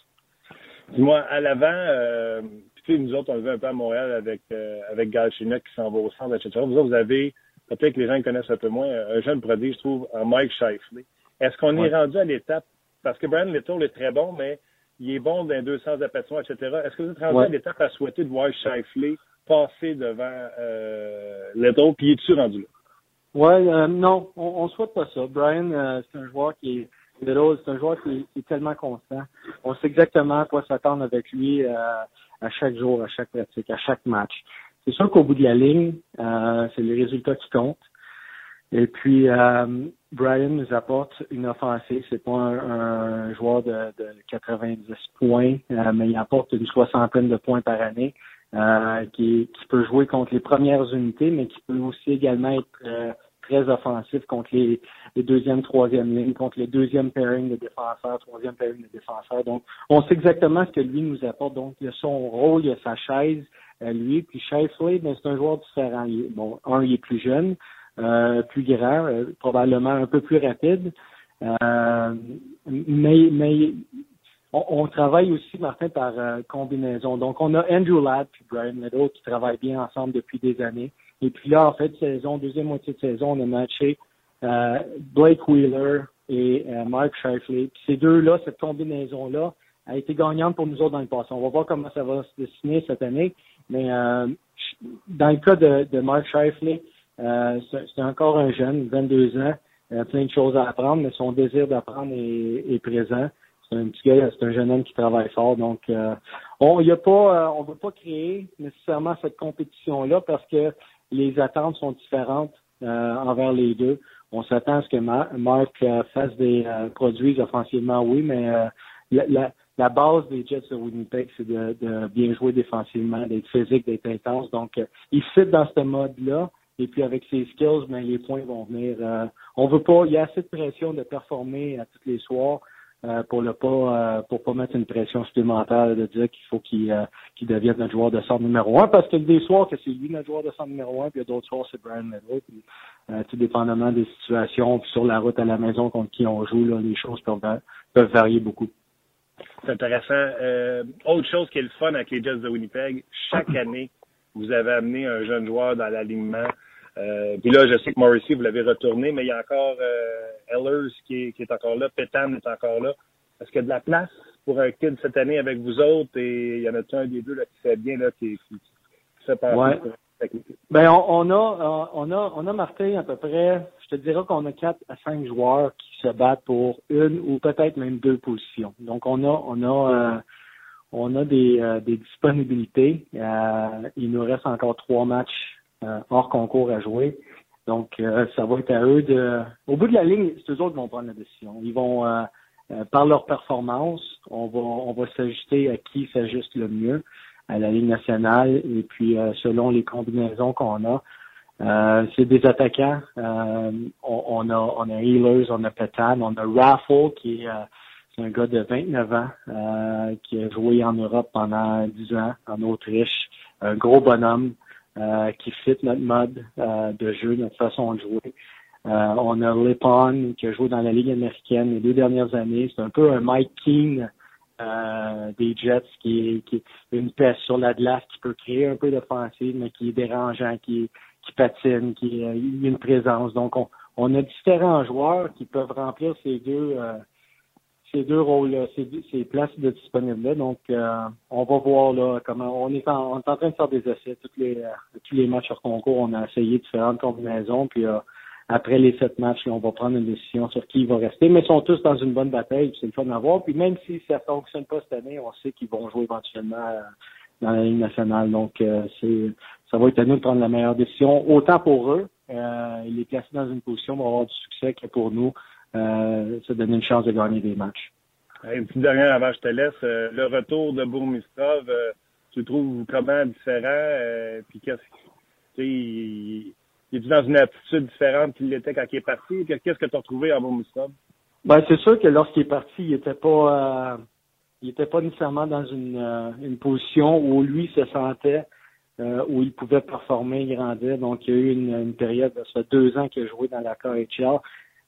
Dis-moi, à l'avant, euh, nous autres, on le vu un peu à Montréal avec euh, avec qui s'en va au centre, etc. Vous autres, vous avez, peut-être que les gens connaissent un peu moins, un jeune produit, je trouve, en Mike Shifley. Est-ce qu'on est rendu à l'étape, parce que Brian Little est très bon, mais il est bon dans deux sens de etc. Est-ce que vous êtes rendu à l'étape à souhaiter de voir Shifley passer devant euh, Leto, puis es-tu rendu là? Oui, euh, non, on, ne souhaite pas ça. Brian, euh, c'est un joueur qui est c'est un joueur qui est, tellement constant. On sait exactement à quoi s'attendre avec lui euh, à chaque jour, à chaque pratique, à chaque match. C'est sûr qu'au bout de la ligne, c'est les résultats qui comptent. Et puis, euh, Brian nous apporte une offensive. C'est pas un, joueur de, de, 90 points, euh, mais il apporte une soixantaine de points par année, euh, qui, qui, peut jouer contre les premières unités, mais qui peut aussi également être très offensif contre les, les deuxième, troisième lignes, contre les deuxièmes pairing de défenseurs, troisième pairing de défenseurs. Donc, on sait exactement ce que lui nous apporte. Donc, il a son rôle, il a sa chaise, lui. Puis Shifley, ben, c'est un joueur différent. bon, un, il est plus jeune. Euh, plus grand, euh, probablement un peu plus rapide. Euh, mais mais on, travaille aussi, Martin, par combinaison. Donc, on a Andrew Ladd et Brian Meadow qui travaillent bien ensemble depuis des années. Et puis là, en fait, saison, deuxième moitié de saison, on a matché Blake Wheeler et Mark Shifley. ces deux-là, cette combinaison-là, a été gagnante pour nous autres dans le passé. On va voir comment ça va se dessiner cette année. Mais dans le cas de, de Mark Shifley, euh, c'est encore un jeune, 22 ans, plein de choses à apprendre, mais son désir d'apprendre est, présent. C'est un petit gars, c'est un jeune homme qui travaille fort. Donc, euh, on a pas, euh, on veut pas créer nécessairement cette compétition-là parce que les attentes sont différentes envers les deux. On s'attend à ce que Marc fasse des produits offensivement, oui, mais la, la, base des Jets de Winnipeg, c'est de, de, bien jouer défensivement, d'être physique, d'être intense. Donc, il fit dans ce mode-là. Et puis avec ses skills, ben, les points vont venir. Euh, on veut pas, il y a assez de pression de performer à tous les soirs euh, pour le pas euh, pour pas mettre une pression supplémentaire de dire qu'il faut qu'il devienne notre joueur de centre numéro un parce que des soirs que c'est lui notre joueur de centre numéro un, puis il y a d'autres soirs c'est Brian Medlow. Puis tout dépendamment des situations, puis sur la route à la maison contre qui on joue, là, les choses peuvent, peuvent varier beaucoup. C'est intéressant. autre chose qui est le fun avec les Jets de Winnipeg, chaque année, vous avez amené un jeune joueur dans l'alignement euh, puis là, je sais que Morrissey, vous l'avez retourné, mais il y a encore euh, Ellers qui est, qui est encore là, Petan est encore là. Est-ce qu'il y a de la place pour un kid cette année avec vous autres? Et il y en a un des deux là, qui fait bien, là, qui, qui, qui fait partie Ouais. Ben, on, on a, euh, on a, on a Martin à peu près, je te dirais qu'on a quatre à cinq joueurs qui se battent pour une ou peut-être même deux positions. Donc, on a, on a, euh, on a des, euh, des disponibilités. Euh, il nous reste encore trois matchs hors concours à jouer. Donc, euh, ça va être à eux de. Au bout de la ligne, c'est eux autres qui vont prendre la décision. Ils vont, euh, euh, par leur performance, on va, on va s'ajuster à qui s'ajuste le mieux à la Ligue nationale et puis euh, selon les combinaisons qu'on a. Euh, c'est des attaquants. Euh, on, on a on a Healers, on a Petan, on a Raffle qui est, euh, c'est un gars de 29 ans euh, qui a joué en Europe pendant 10 ans, en Autriche. Un gros bonhomme euh, qui fit notre mode euh, de jeu, notre façon de jouer. Euh, on a Lipon qui a joué dans la Ligue américaine les deux dernières années. C'est un peu un Mike King euh, des Jets qui est, qui est une peste sur la glace qui peut créer un peu d'offensive, mais qui est dérangeant, qui, qui patine, qui euh, a une présence. Donc on, on a différents joueurs qui peuvent remplir ces deux ces deux rôles-là, ces, places de disponibles-là. Donc euh, on va voir là comment on est en, on est en train de faire des essais. Les, euh, tous les matchs hors concours, on a essayé différentes combinaisons, puis euh, après les sept matchs, on va prendre une décision sur qui va rester. Mais ils sont tous dans une bonne bataille, c'est le fun à voir. Puis même si ça fonctionne pas cette année, on sait qu'ils vont jouer éventuellement dans la Ligue nationale. Donc c'est ça va être à nous de prendre la meilleure décision, autant pour eux, euh, les placer dans une position pour avoir du succès que pour nous, se donner une chance de gagner des matchs. Hey, Une petite dernière avant je te laisse. Euh, le retour de Bourmistrov, euh, tu le trouves comment différent? Euh, puis qu'est-ce tu sais, il, il est dans une attitude différente qu'il l'était quand il est parti? Qu'est-ce que tu as retrouvé en Bourmistrov? Ben, c'est sûr que lorsqu'il est parti, il était pas euh, il était pas nécessairement dans une, euh, une position où lui se sentait euh, où il pouvait performer, grandir. Donc, il y a eu une, une période, ça fait deux ans qu'il a joué dans la KHL.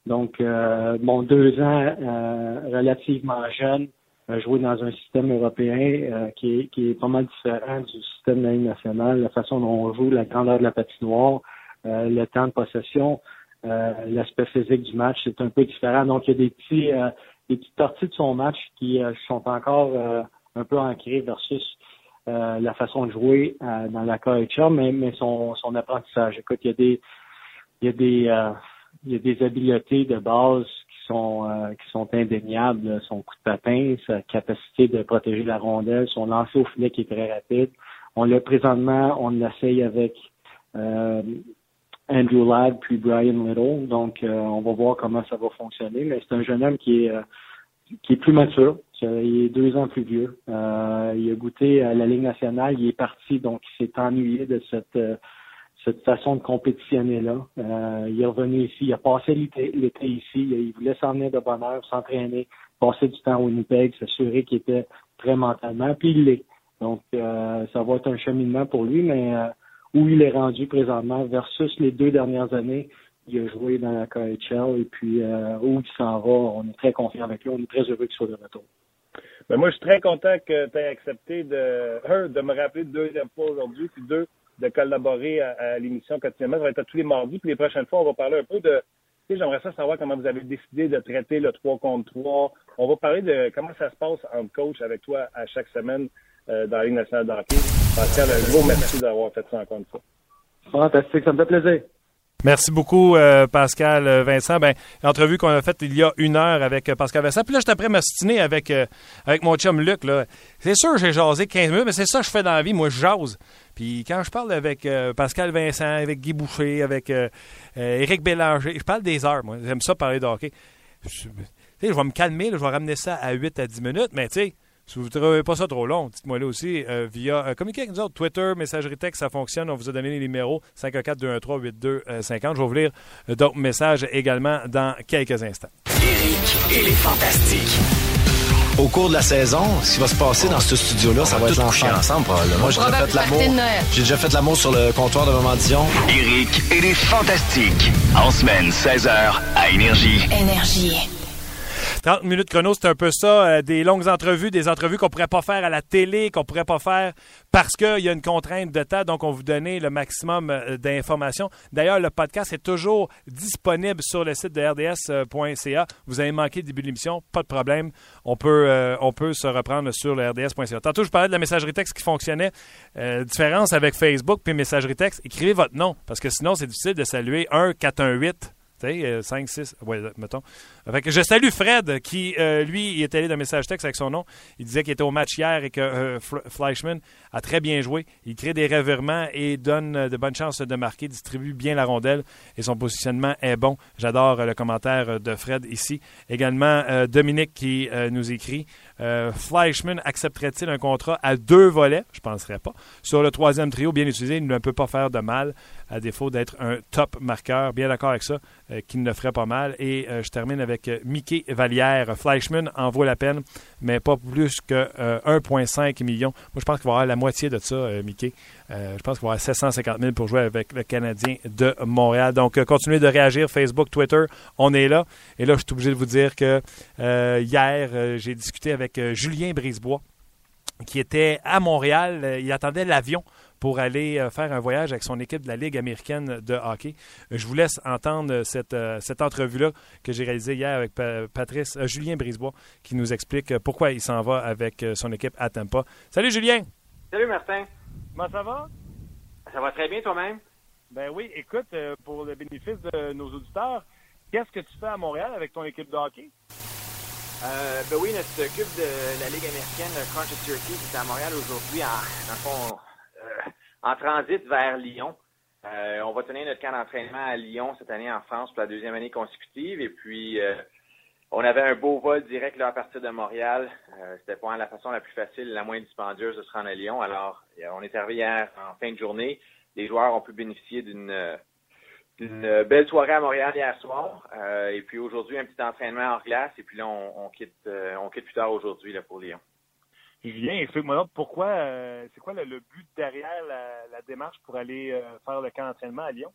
Donc, euh, bon, deux ans euh, relativement jeune, joué dans un système européen euh, qui, est, qui est pas mal différent du système de la Ligue nationale, la façon dont on joue, la grandeur de la patinoire, euh, le temps de possession, euh, l'aspect physique du match, c'est un peu différent. Donc, il y a des petits euh, des petites parties de son match qui euh, sont encore euh, un peu ancrées versus euh, la façon de jouer euh, dans la KHL, mais, mais son, son apprentissage. Écoute, il y a des il y a des euh, il y a des habiletés de base qui sont euh, qui sont indéniables. Son coup de patin, sa capacité de protéger la rondelle, son lancer au filet qui est très rapide. On l'a présentement, on l'essaye avec euh, Andrew Ladd puis Brian Little. Donc, euh, on va voir comment ça va fonctionner. Mais c'est un jeune homme qui est euh, qui est plus mature. Il est deux ans plus vieux. Euh, il a goûté à la Ligue nationale. Il est parti, donc il s'est ennuyé de cette euh, cette façon de compétitionner là. Euh, il est revenu ici. Il a passé l'été ici. Il voulait s'en venir de bonne heure, s'entraîner, passer du temps au Winnipeg, s'assurer qu'il était prêt mentalement. Puis il l'est. Donc, euh, ça va être un cheminement pour lui, mais euh, où il est rendu présentement versus les deux dernières années, il a joué dans la KHL et puis où il s'en va, on est très confiant avec lui, on est très heureux qu'il soit de retour. Ben moi, je suis très content que tu aies accepté de, un, de me rappeler deuxième fois aujourd'hui, puis deux, de collaborer à, à l'émission quotidiennement. Ça va être à tous les mardis, puis les prochaines fois, on va parler un peu de. Tu sais, j'aimerais ça savoir comment vous avez décidé de traiter le 3 contre 3. On va parler de comment ça se passe en coach avec toi à chaque semaine euh, dans la Ligue nationale de hockey. Pascal, un gros merci d'avoir fait ça encore une. Fantastique, ça me fait plaisir. Merci beaucoup, euh, Pascal euh, Vincent. Ben, l'entrevue qu'on a faite il y a une heure avec euh, Pascal Vincent. Puis là, j'étais prêt à m'ostiner avec, euh, avec mon chum Luc. Là. C'est sûr, j'ai jasé 15 minutes, mais c'est ça que je fais dans la vie. Moi, je jase. Puis quand je parle avec euh, Pascal Vincent, avec Guy Boucher, avec Éric Bélanger, je parle des heures, moi. J'aime ça parler de hockey. Je, je vais me calmer, je vais ramener ça à 8 à 10 minutes, mais tu sais, si vous ne trouvez pas ça trop long, dites-moi là aussi euh, via euh, communiquez avec nous autres, Twitter, messagerie texte, ça fonctionne. On vous a donné les numéros 514-213-8250. Je vais vous lire euh, d'autres messages également dans quelques instants. Eric et les Fantastiques. Au cours de la saison, ce qui va se passer dans ce studio-là, ça va être l'enfer. ensemble, probablement. Moi, j'ai déjà fait l'amour. J'ai déjà fait l'amour sur le comptoir de Maman Dion. Eric et les Fantastiques. En semaine, 16h, à Énergie. Énergie. 30 minutes chrono, c'est un peu ça, euh, des longues entrevues, des entrevues qu'on pourrait pas faire à la télé, qu'on pourrait pas faire parce qu'il y a une contrainte de temps, donc on vous donner le maximum euh, d'informations. D'ailleurs, le podcast est toujours disponible sur le site de rds.ca. Vous avez manqué le début de l'émission, pas de problème. On peut, euh, on peut se reprendre sur le rds.ca. Tantôt, je parlais de la messagerie texte qui fonctionnait. Euh, différence avec Facebook puis messagerie texte, écrivez votre nom parce que sinon, c'est difficile de saluer 1 418 tu sais, 5, 6, ouais, mettons. Fait que je salue Fred, qui, euh, lui, il est allé d'un message texte avec son nom. Il disait qu'il était au match hier et que euh, Fl- Fleischmann a très bien joué. Il crée des revirements et donne de bonnes chances de marquer, distribue bien la rondelle et son positionnement est bon. J'adore euh, le commentaire de Fred ici. Également, euh, Dominique qui euh, nous écrit euh, Fleischmann accepterait-il un contrat à deux volets? Je ne penserais pas. Sur le troisième trio, bien utilisé, il ne peut pas faire de mal, à défaut d'être un top marqueur. Bien d'accord avec ça, euh, qu'il ne ferait pas mal. Et je termine avec Mickey Vallière. Fleischmann en vaut la peine, mais pas plus que euh, 1,5 million. Moi, je pense qu'il va avoir la moitié de ça, euh. Euh, je pense qu'il va avoir 750 000 pour jouer avec le Canadien de Montréal. Donc, euh, continuez de réagir. Facebook, Twitter, on est là. Et là, je suis obligé de vous dire que hier, j'ai discuté avec Julien Brisebois, qui était à Montréal. Il attendait l'avion pour aller faire un voyage avec son équipe de la Ligue américaine de hockey. Je vous laisse entendre cette, cette entrevue-là que j'ai réalisée hier avec Pa- Patrice, Julien Brisebois, qui nous explique pourquoi il s'en va avec son équipe à Tampa. Salut Julien! Salut Martin. Comment ça va? Ça va très bien toi-même? Ben oui, écoute, euh, pour le bénéfice de nos auditeurs, qu'est-ce que tu fais à Montréal avec ton équipe de hockey? Euh, ben oui, notre club de la Ligue américaine, Crunch Turkey, qui est à Montréal aujourd'hui en, euh, en transit vers Lyon. Euh, on va tenir notre camp d'entraînement à Lyon cette année en France pour la deuxième année consécutive. Et puis, euh, on avait un beau vol direct là, à partir de Montréal. Euh, C'était pas la façon la plus facile, la moins dispendieuse de se rendre à Lyon. Alors, euh, on est arrivé hier en fin de journée. Les joueurs ont pu bénéficier d'une belle soirée à Montréal hier soir. Euh, et puis aujourd'hui, un petit entraînement hors glace. Et puis là, on, euh, quitte plus tard aujourd'hui pour Lyon. Julien, explique-moi pourquoi, c'est quoi le, but derrière la, démarche pour aller faire le camp d'entraînement à Lyon?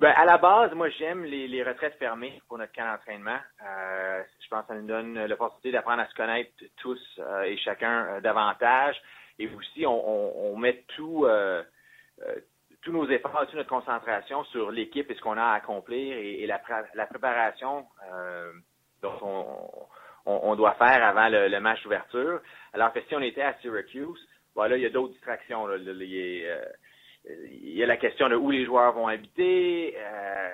Ben, à la base, moi, j'aime les, les retraites fermées pour notre camp d'entraînement. Euh, je pense que ça nous donne l'opportunité d'apprendre à se connaître tous euh, et chacun euh, davantage. Et aussi, on, on, on met tout, euh, euh, tous nos efforts, toute notre concentration sur l'équipe et ce qu'on a à accomplir et, et la, la préparation dont on, on, doit faire avant le, le match d'ouverture. Alors que si on était à Syracuse, bon, là, il y a d'autres distractions. Là. A, euh, il y a la question de où les joueurs vont habiter, euh,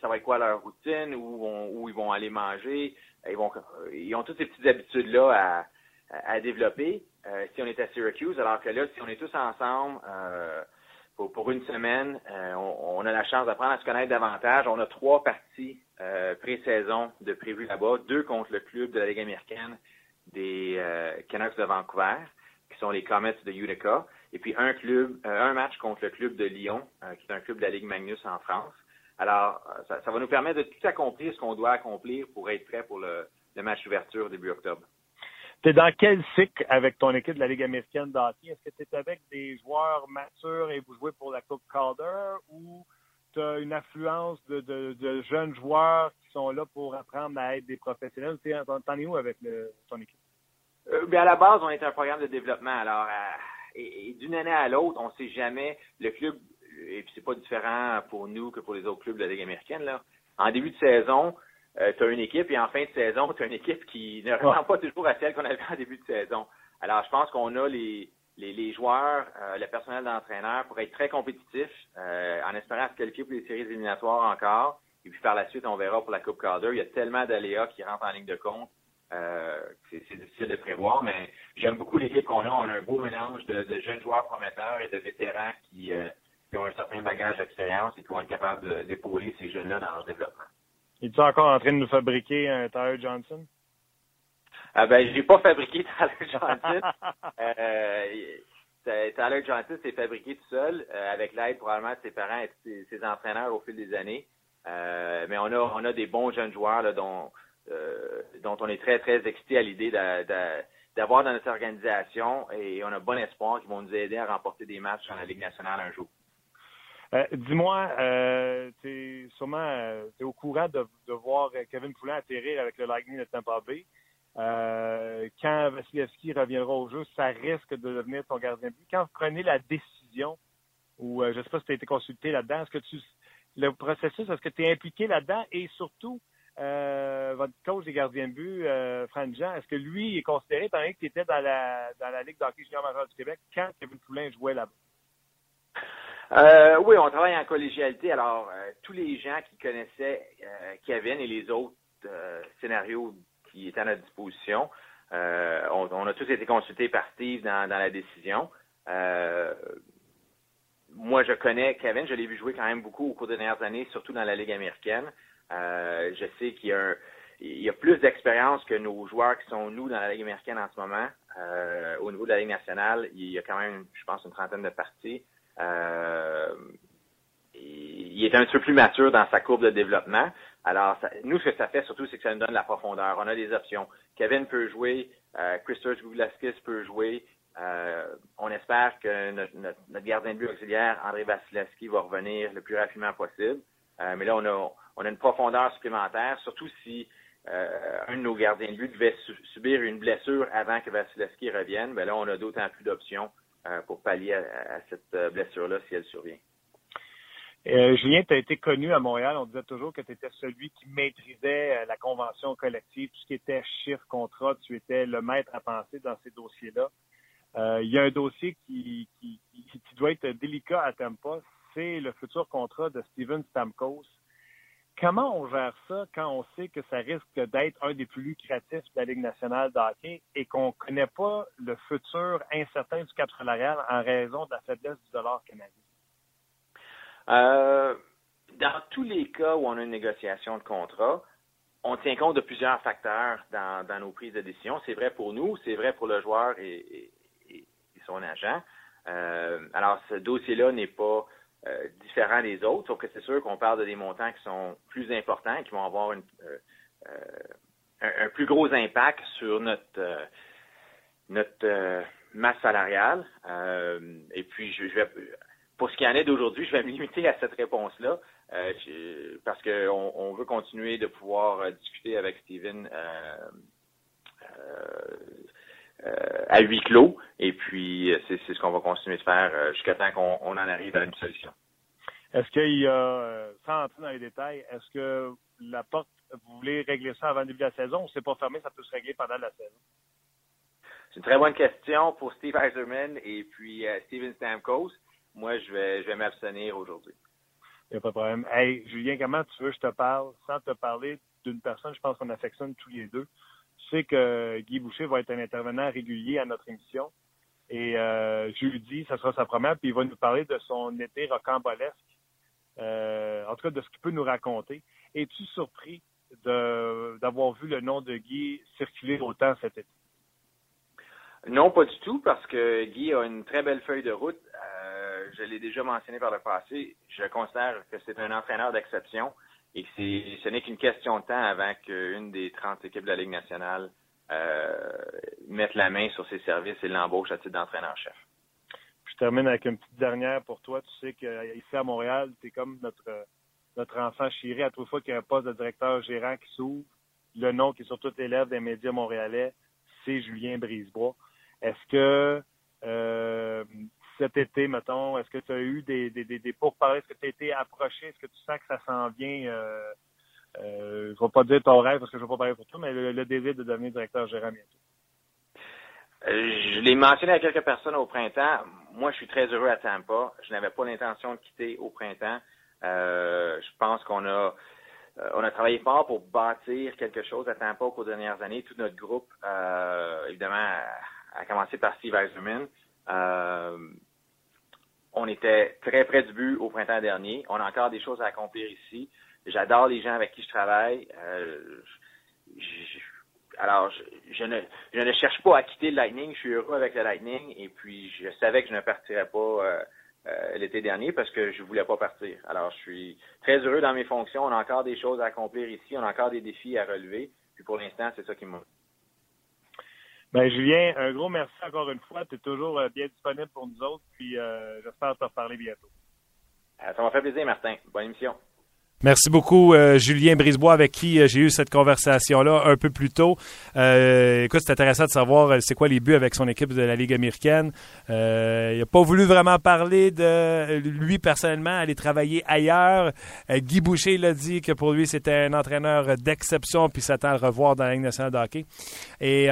ça va être quoi leur routine, où, où ils vont aller manger. Ils, vont, ils ont toutes ces petites habitudes-là à, à, à développer euh, si on est à Syracuse, alors que là, si on est tous ensemble euh, pour, pour une semaine, euh, on, on a la chance d'apprendre à se connaître davantage. On a trois parties euh, pré-saison de prévues là-bas, deux contre le club de la Ligue américaine des euh, Canucks de Vancouver, qui sont les Comets de Utica, et puis un club, euh, un match contre le club de Lyon, euh, qui est un club de la Ligue Magnus en France. Alors, euh, ça, ça va nous permettre de tout accomplir ce qu'on doit accomplir pour être prêt pour le, le match d'ouverture début octobre. Tu es dans quel cycle avec ton équipe de la Ligue américaine de hockey? Est-ce que tu es avec des joueurs matures et vous jouez pour la Coupe Calder ou tu as une affluence de, de, de jeunes joueurs qui sont là pour apprendre à être des professionnels? T'es- T'en es où avec le- ton équipe? Euh, ben, à la base, on est un programme de développement. Alors, euh, et, et d'une année à l'autre, on ne sait jamais. Le club, et puis c'est pas différent pour nous que pour les autres clubs de la Ligue américaine. Là. En début de saison, tu as une équipe et en fin de saison, tu as une équipe qui ne ressemble pas toujours à celle qu'on avait en début de saison. Alors, je pense qu'on a les, les, les joueurs, euh, le personnel d'entraîneur pour être très compétitifs, euh, en espérant se qualifier pour les séries éliminatoires encore. Et puis par la suite, on verra pour la Coupe Calder. Il y a tellement d'aléas qui rentrent en ligne de compte. Euh, c'est difficile de prévoir, mais j'aime beaucoup l'équipe qu'on a. On a un beau mélange de, de jeunes joueurs prometteurs et de vétérans qui, euh, qui ont un certain bagage d'expérience et qui vont être capables d'épauler ces jeunes-là dans leur développement. Es-tu encore en train de nous fabriquer un Tyler Johnson? Ah ben, j'ai pas fabriqué Tyler Johnson. euh, Tyler Johnson s'est fabriqué tout seul, euh, avec l'aide probablement de ses parents et de ses, ses entraîneurs au fil des années. Euh, mais on a, on a des bons jeunes joueurs là, dont, dont on est très, très excité à l'idée d'a- d'a- d'avoir dans notre organisation et on a bon espoir qu'ils vont nous aider à remporter des matchs dans la Ligue nationale un jour. Euh, dis-moi, euh, tu es sûrement euh, au courant de, voir Kevin Poulin atterrir avec le Lightning de Tampa Bay. Euh, quand Vasilevski reviendra au jeu, ça risque de devenir ton gardien but. Quand vous prenez la décision, ou je ne sais pas si tu as été consulté là-dedans, est-ce que tu le processus, est-ce que tu es impliqué là-dedans? Et surtout votre coach des gardiens de but, euh, Franck Jean, est-ce que lui est considéré, étant donné que tu étais dans la, dans la Ligue d'hockey junior major du Québec, quand Kevin Poulin jouait là-bas? Euh, oui, on travaille en collégialité. Alors, euh, tous les gens qui connaissaient euh, Kevin et les autres euh, scénarios qui étaient à notre disposition, on, a tous été consultés par Steve dans la décision. moi, je connais Kevin, je l'ai vu jouer quand même beaucoup au cours des dernières années, surtout dans la Ligue américaine. Je sais qu'il y a, un, il y a plus d'expérience que nos joueurs qui sont, nous, dans la Ligue américaine en ce moment. au niveau de la Ligue nationale, il y a quand même, je pense, une trentaine de parties. Euh, il est un peu plus mature dans sa courbe de développement. Alors, nous, ce que ça fait surtout, c'est que ça nous donne la profondeur. On a des options. Kevin peut jouer, euh, Goulaskis peut jouer. Euh, on espère que notre, notre, notre, gardien de but auxiliaire, André Vasilevski, va revenir le plus rapidement possible. Euh, mais là, on a, on a une profondeur supplémentaire, surtout si euh, un de nos gardiens de but devait subir une blessure avant que Vasilevski revienne. Ben là, on a d'autant plus d'options euh, pour pallier à, cette euh, blessure-là si elle survient. Julien, tu as été connu à Montréal. On disait toujours que tu étais celui qui maîtrisait la convention collective, tout ce qui était chiffre, contrat. Tu étais le maître à penser dans ces dossiers-là. Il y a un dossier qui, doit être délicat à Tampa. C'est le futur contrat de Steven Stamkos. Comment on gère ça quand on sait que ça risque d'être un des plus lucratifs de la Ligue nationale de hockey et qu'on ne connaît pas le futur incertain du cap salarial en raison de la faiblesse du dollar canadien? Euh, dans tous les cas où on a une négociation de contrat, on tient compte de plusieurs facteurs dans, nos prises de décision. C'est vrai pour nous, c'est vrai pour le joueur et son agent. Euh, alors, ce dossier-là n'est pas euh, différents des autres, sauf que c'est sûr qu'on parle de des montants qui sont plus importants, qui vont avoir euh, euh, un, plus gros impact sur notre notre masse salariale. et puis, je, vais, pour ce qui en est d'aujourd'hui, je vais me limiter à cette réponse-là. parce qu'on on veut continuer de pouvoir discuter avec Steven à huis clos. Et puis, euh, c'est ce qu'on va continuer de faire euh, jusqu'à temps qu'on on en arrive à une solution. Est-ce qu'il y a, sans entrer dans les détails, est-ce que la porte, vous voulez régler ça avant le début de la saison ou c'est pas fermé, ça peut se régler pendant la saison? C'est une très bonne question pour Steve Eiserman et puis Steven Stamkos. Moi, je vais, je vais m'abstenir aujourd'hui. Il n'y a pas de problème. Hey, Julien, comment tu veux que je te parle sans te parler d'une personne, je pense qu'on affectionne tous les deux sais que Guy Boucher va être un intervenant régulier à notre émission. Et euh, jeudi, ça sera sa première, puis il va nous parler de son été rocambolesque, euh, en tout cas de ce qu'il peut nous raconter. Es-tu surpris d'avoir vu le nom de Guy circuler autant cet été? Non, pas du tout, parce que Guy a une très belle feuille de route. Euh, je l'ai déjà mentionné par le passé. Je considère que c'est un entraîneur d'exception et ce n'est qu'une question de temps avant qu'une des 30 équipes de la Ligue nationale euh, mette la main sur ses services et l'embauche à titre d'entraîneur-chef. Je termine avec une petite dernière pour toi. Tu sais qu'ici à Montréal, tu es comme notre, notre enfant chiré. À toute fois qu'il y a un poste de directeur gérant qui s'ouvre, le nom qui est sur toutes les lèvres des médias montréalais, c'est Julien Brisebois. Est-ce que euh, cet été, mettons, est-ce que tu as eu des, des, des, pourparlers? Est-ce que tu as été approché? Est-ce que tu sens que ça s'en vient? Euh, euh, je ne vais pas dire ton rêve parce que je ne vais pas parler pour toi, mais le, désir de devenir directeur gérant bientôt. Euh, je l'ai mentionné à quelques personnes au printemps. Moi, je suis très heureux à Tampa. Je n'avais pas l'intention de quitter au printemps. Euh, je pense qu'on a euh, on a travaillé fort pour bâtir quelque chose à Tampa au cours des dernières années. Tout notre groupe, évidemment, a, commencé par Steve Eiserman. On était très près du but au printemps dernier. On a encore des choses à accomplir ici. J'adore les gens avec qui je travaille. Euh, alors, je, ne, je ne cherche pas à quitter le Lightning. Je suis heureux avec le Lightning. Et puis, je savais que je ne partirais pas euh, euh, l'été dernier parce que je voulais pas partir. Alors, je suis très heureux dans mes fonctions. On a encore des choses à accomplir ici. On a encore des défis à relever. Puis, pour l'instant, c'est ça qui me ben, Julien, un gros merci encore une fois. Tu es toujours euh, bien disponible pour nous autres. Puis euh, j'espère te reparler bientôt. ça m'a fait plaisir, Martin. Bonne émission. Merci beaucoup, euh, Julien Brisebois, avec qui euh, j'ai eu cette conversation-là un peu plus tôt. Euh, écoute, c'est intéressant de savoir c'est quoi les buts avec son équipe de la Ligue américaine. il n'a pas voulu vraiment parler de lui personnellement, aller travailler ailleurs. Guy Boucher l'a dit que pour lui, c'était un entraîneur d'exception, puis s'attend à le revoir dans la Ligue nationale de hockey. Et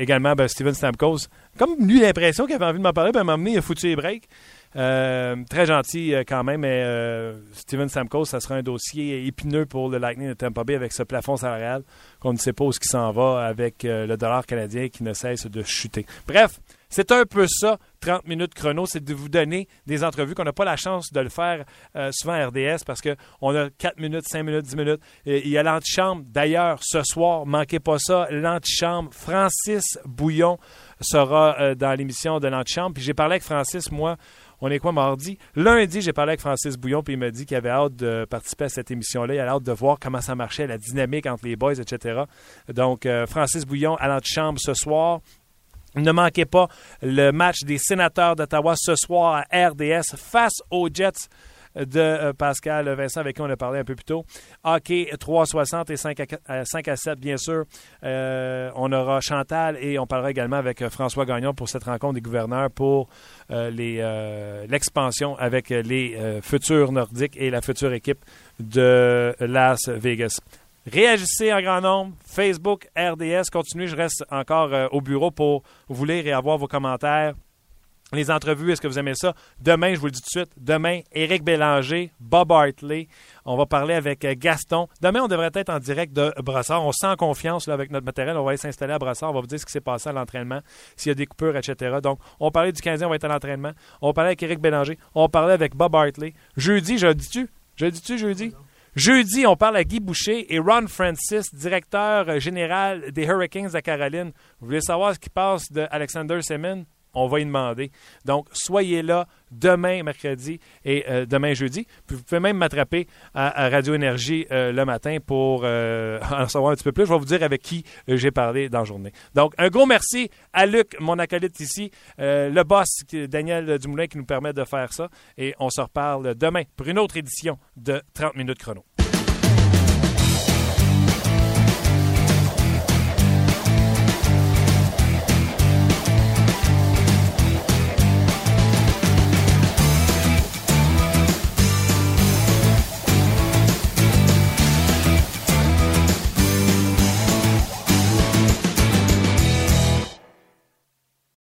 également, ben, Steven Stamkos. Comme lui, l'impression qu'il avait envie de m'en parler, ben, m'a il a foutu les breaks. Euh, très gentil euh, quand même, mais euh, Steven ça sera un dossier épineux pour le Lightning de Tampa Bay avec ce plafond salarial qu'on ne sait pas où ce s'en va avec le dollar canadien qui ne cesse de chuter. Bref, c'est un peu ça, 30 minutes chrono, c'est de vous donner des entrevues qu'on n'a pas la chance de le faire souvent à RDS parce qu'on a 4 minutes, 5 minutes, 10 minutes. il y a l'antichambre. D'ailleurs, ce soir, manquez pas ça, l'antichambre. Francis Bouillon sera dans l'émission de l'antichambre. Puis j'ai parlé avec Francis, moi, on est quoi mardi? Lundi, j'ai parlé avec Francis Bouillon, puis il m'a dit qu'il avait hâte de participer à cette émission-là. Il avait hâte de voir comment ça marchait, la dynamique entre les boys, etc. Donc, euh, Francis Bouillon à l'antichambre ce soir. Ne manquez pas le match des sénateurs d'Ottawa ce soir à RDS face aux Jets de euh, Pascal Vincent, avec qui on a parlé un peu plus tôt. Hockey 360 et 5 à, 5 à 7, bien sûr. Euh, on aura Chantal et on parlera également avec euh, François Gagnon pour cette rencontre des gouverneurs pour l'expansion avec les futurs Nordiques et la future équipe de Las Vegas. Réagissez en grand nombre. Facebook, RDS, continuez. Je reste encore au bureau pour vous lire et avoir vos commentaires les entrevues, est-ce que vous aimez ça? Demain, je vous le dis tout de suite, demain, Éric Bélanger, Bob Hartley. On va parler avec euh, Gaston. Demain, on devrait être en direct de Brassard. On sent confiance là, avec notre matériel. On va aller s'installer à Brassard. On va vous dire ce qui s'est passé à l'entraînement, s'il y a des coupures, etc. Donc, on parlait du 15e, on va être à l'entraînement. On parler avec Éric Bélanger. On parlait avec Bob Hartley. Jeudi, je dis-tu? Je dis-tu jeudi? Jeudi, on parle à Guy Boucher et Ron Francis, directeur euh, général des Hurricanes à Caroline. Vous voulez savoir ce qui passe de Alexander Semin? On va y demander. Donc, soyez là demain, mercredi et euh, demain, jeudi. Puis vous pouvez même m'attraper à, Radio Énergie euh, le matin pour euh, en savoir un petit peu plus. Je vais vous dire avec qui j'ai parlé dans la journée. Donc, un gros merci à Luc, mon acolyte ici, le boss Daniel Dumoulin qui nous permet de faire ça. Et on se reparle demain pour une autre édition de 30 minutes chrono.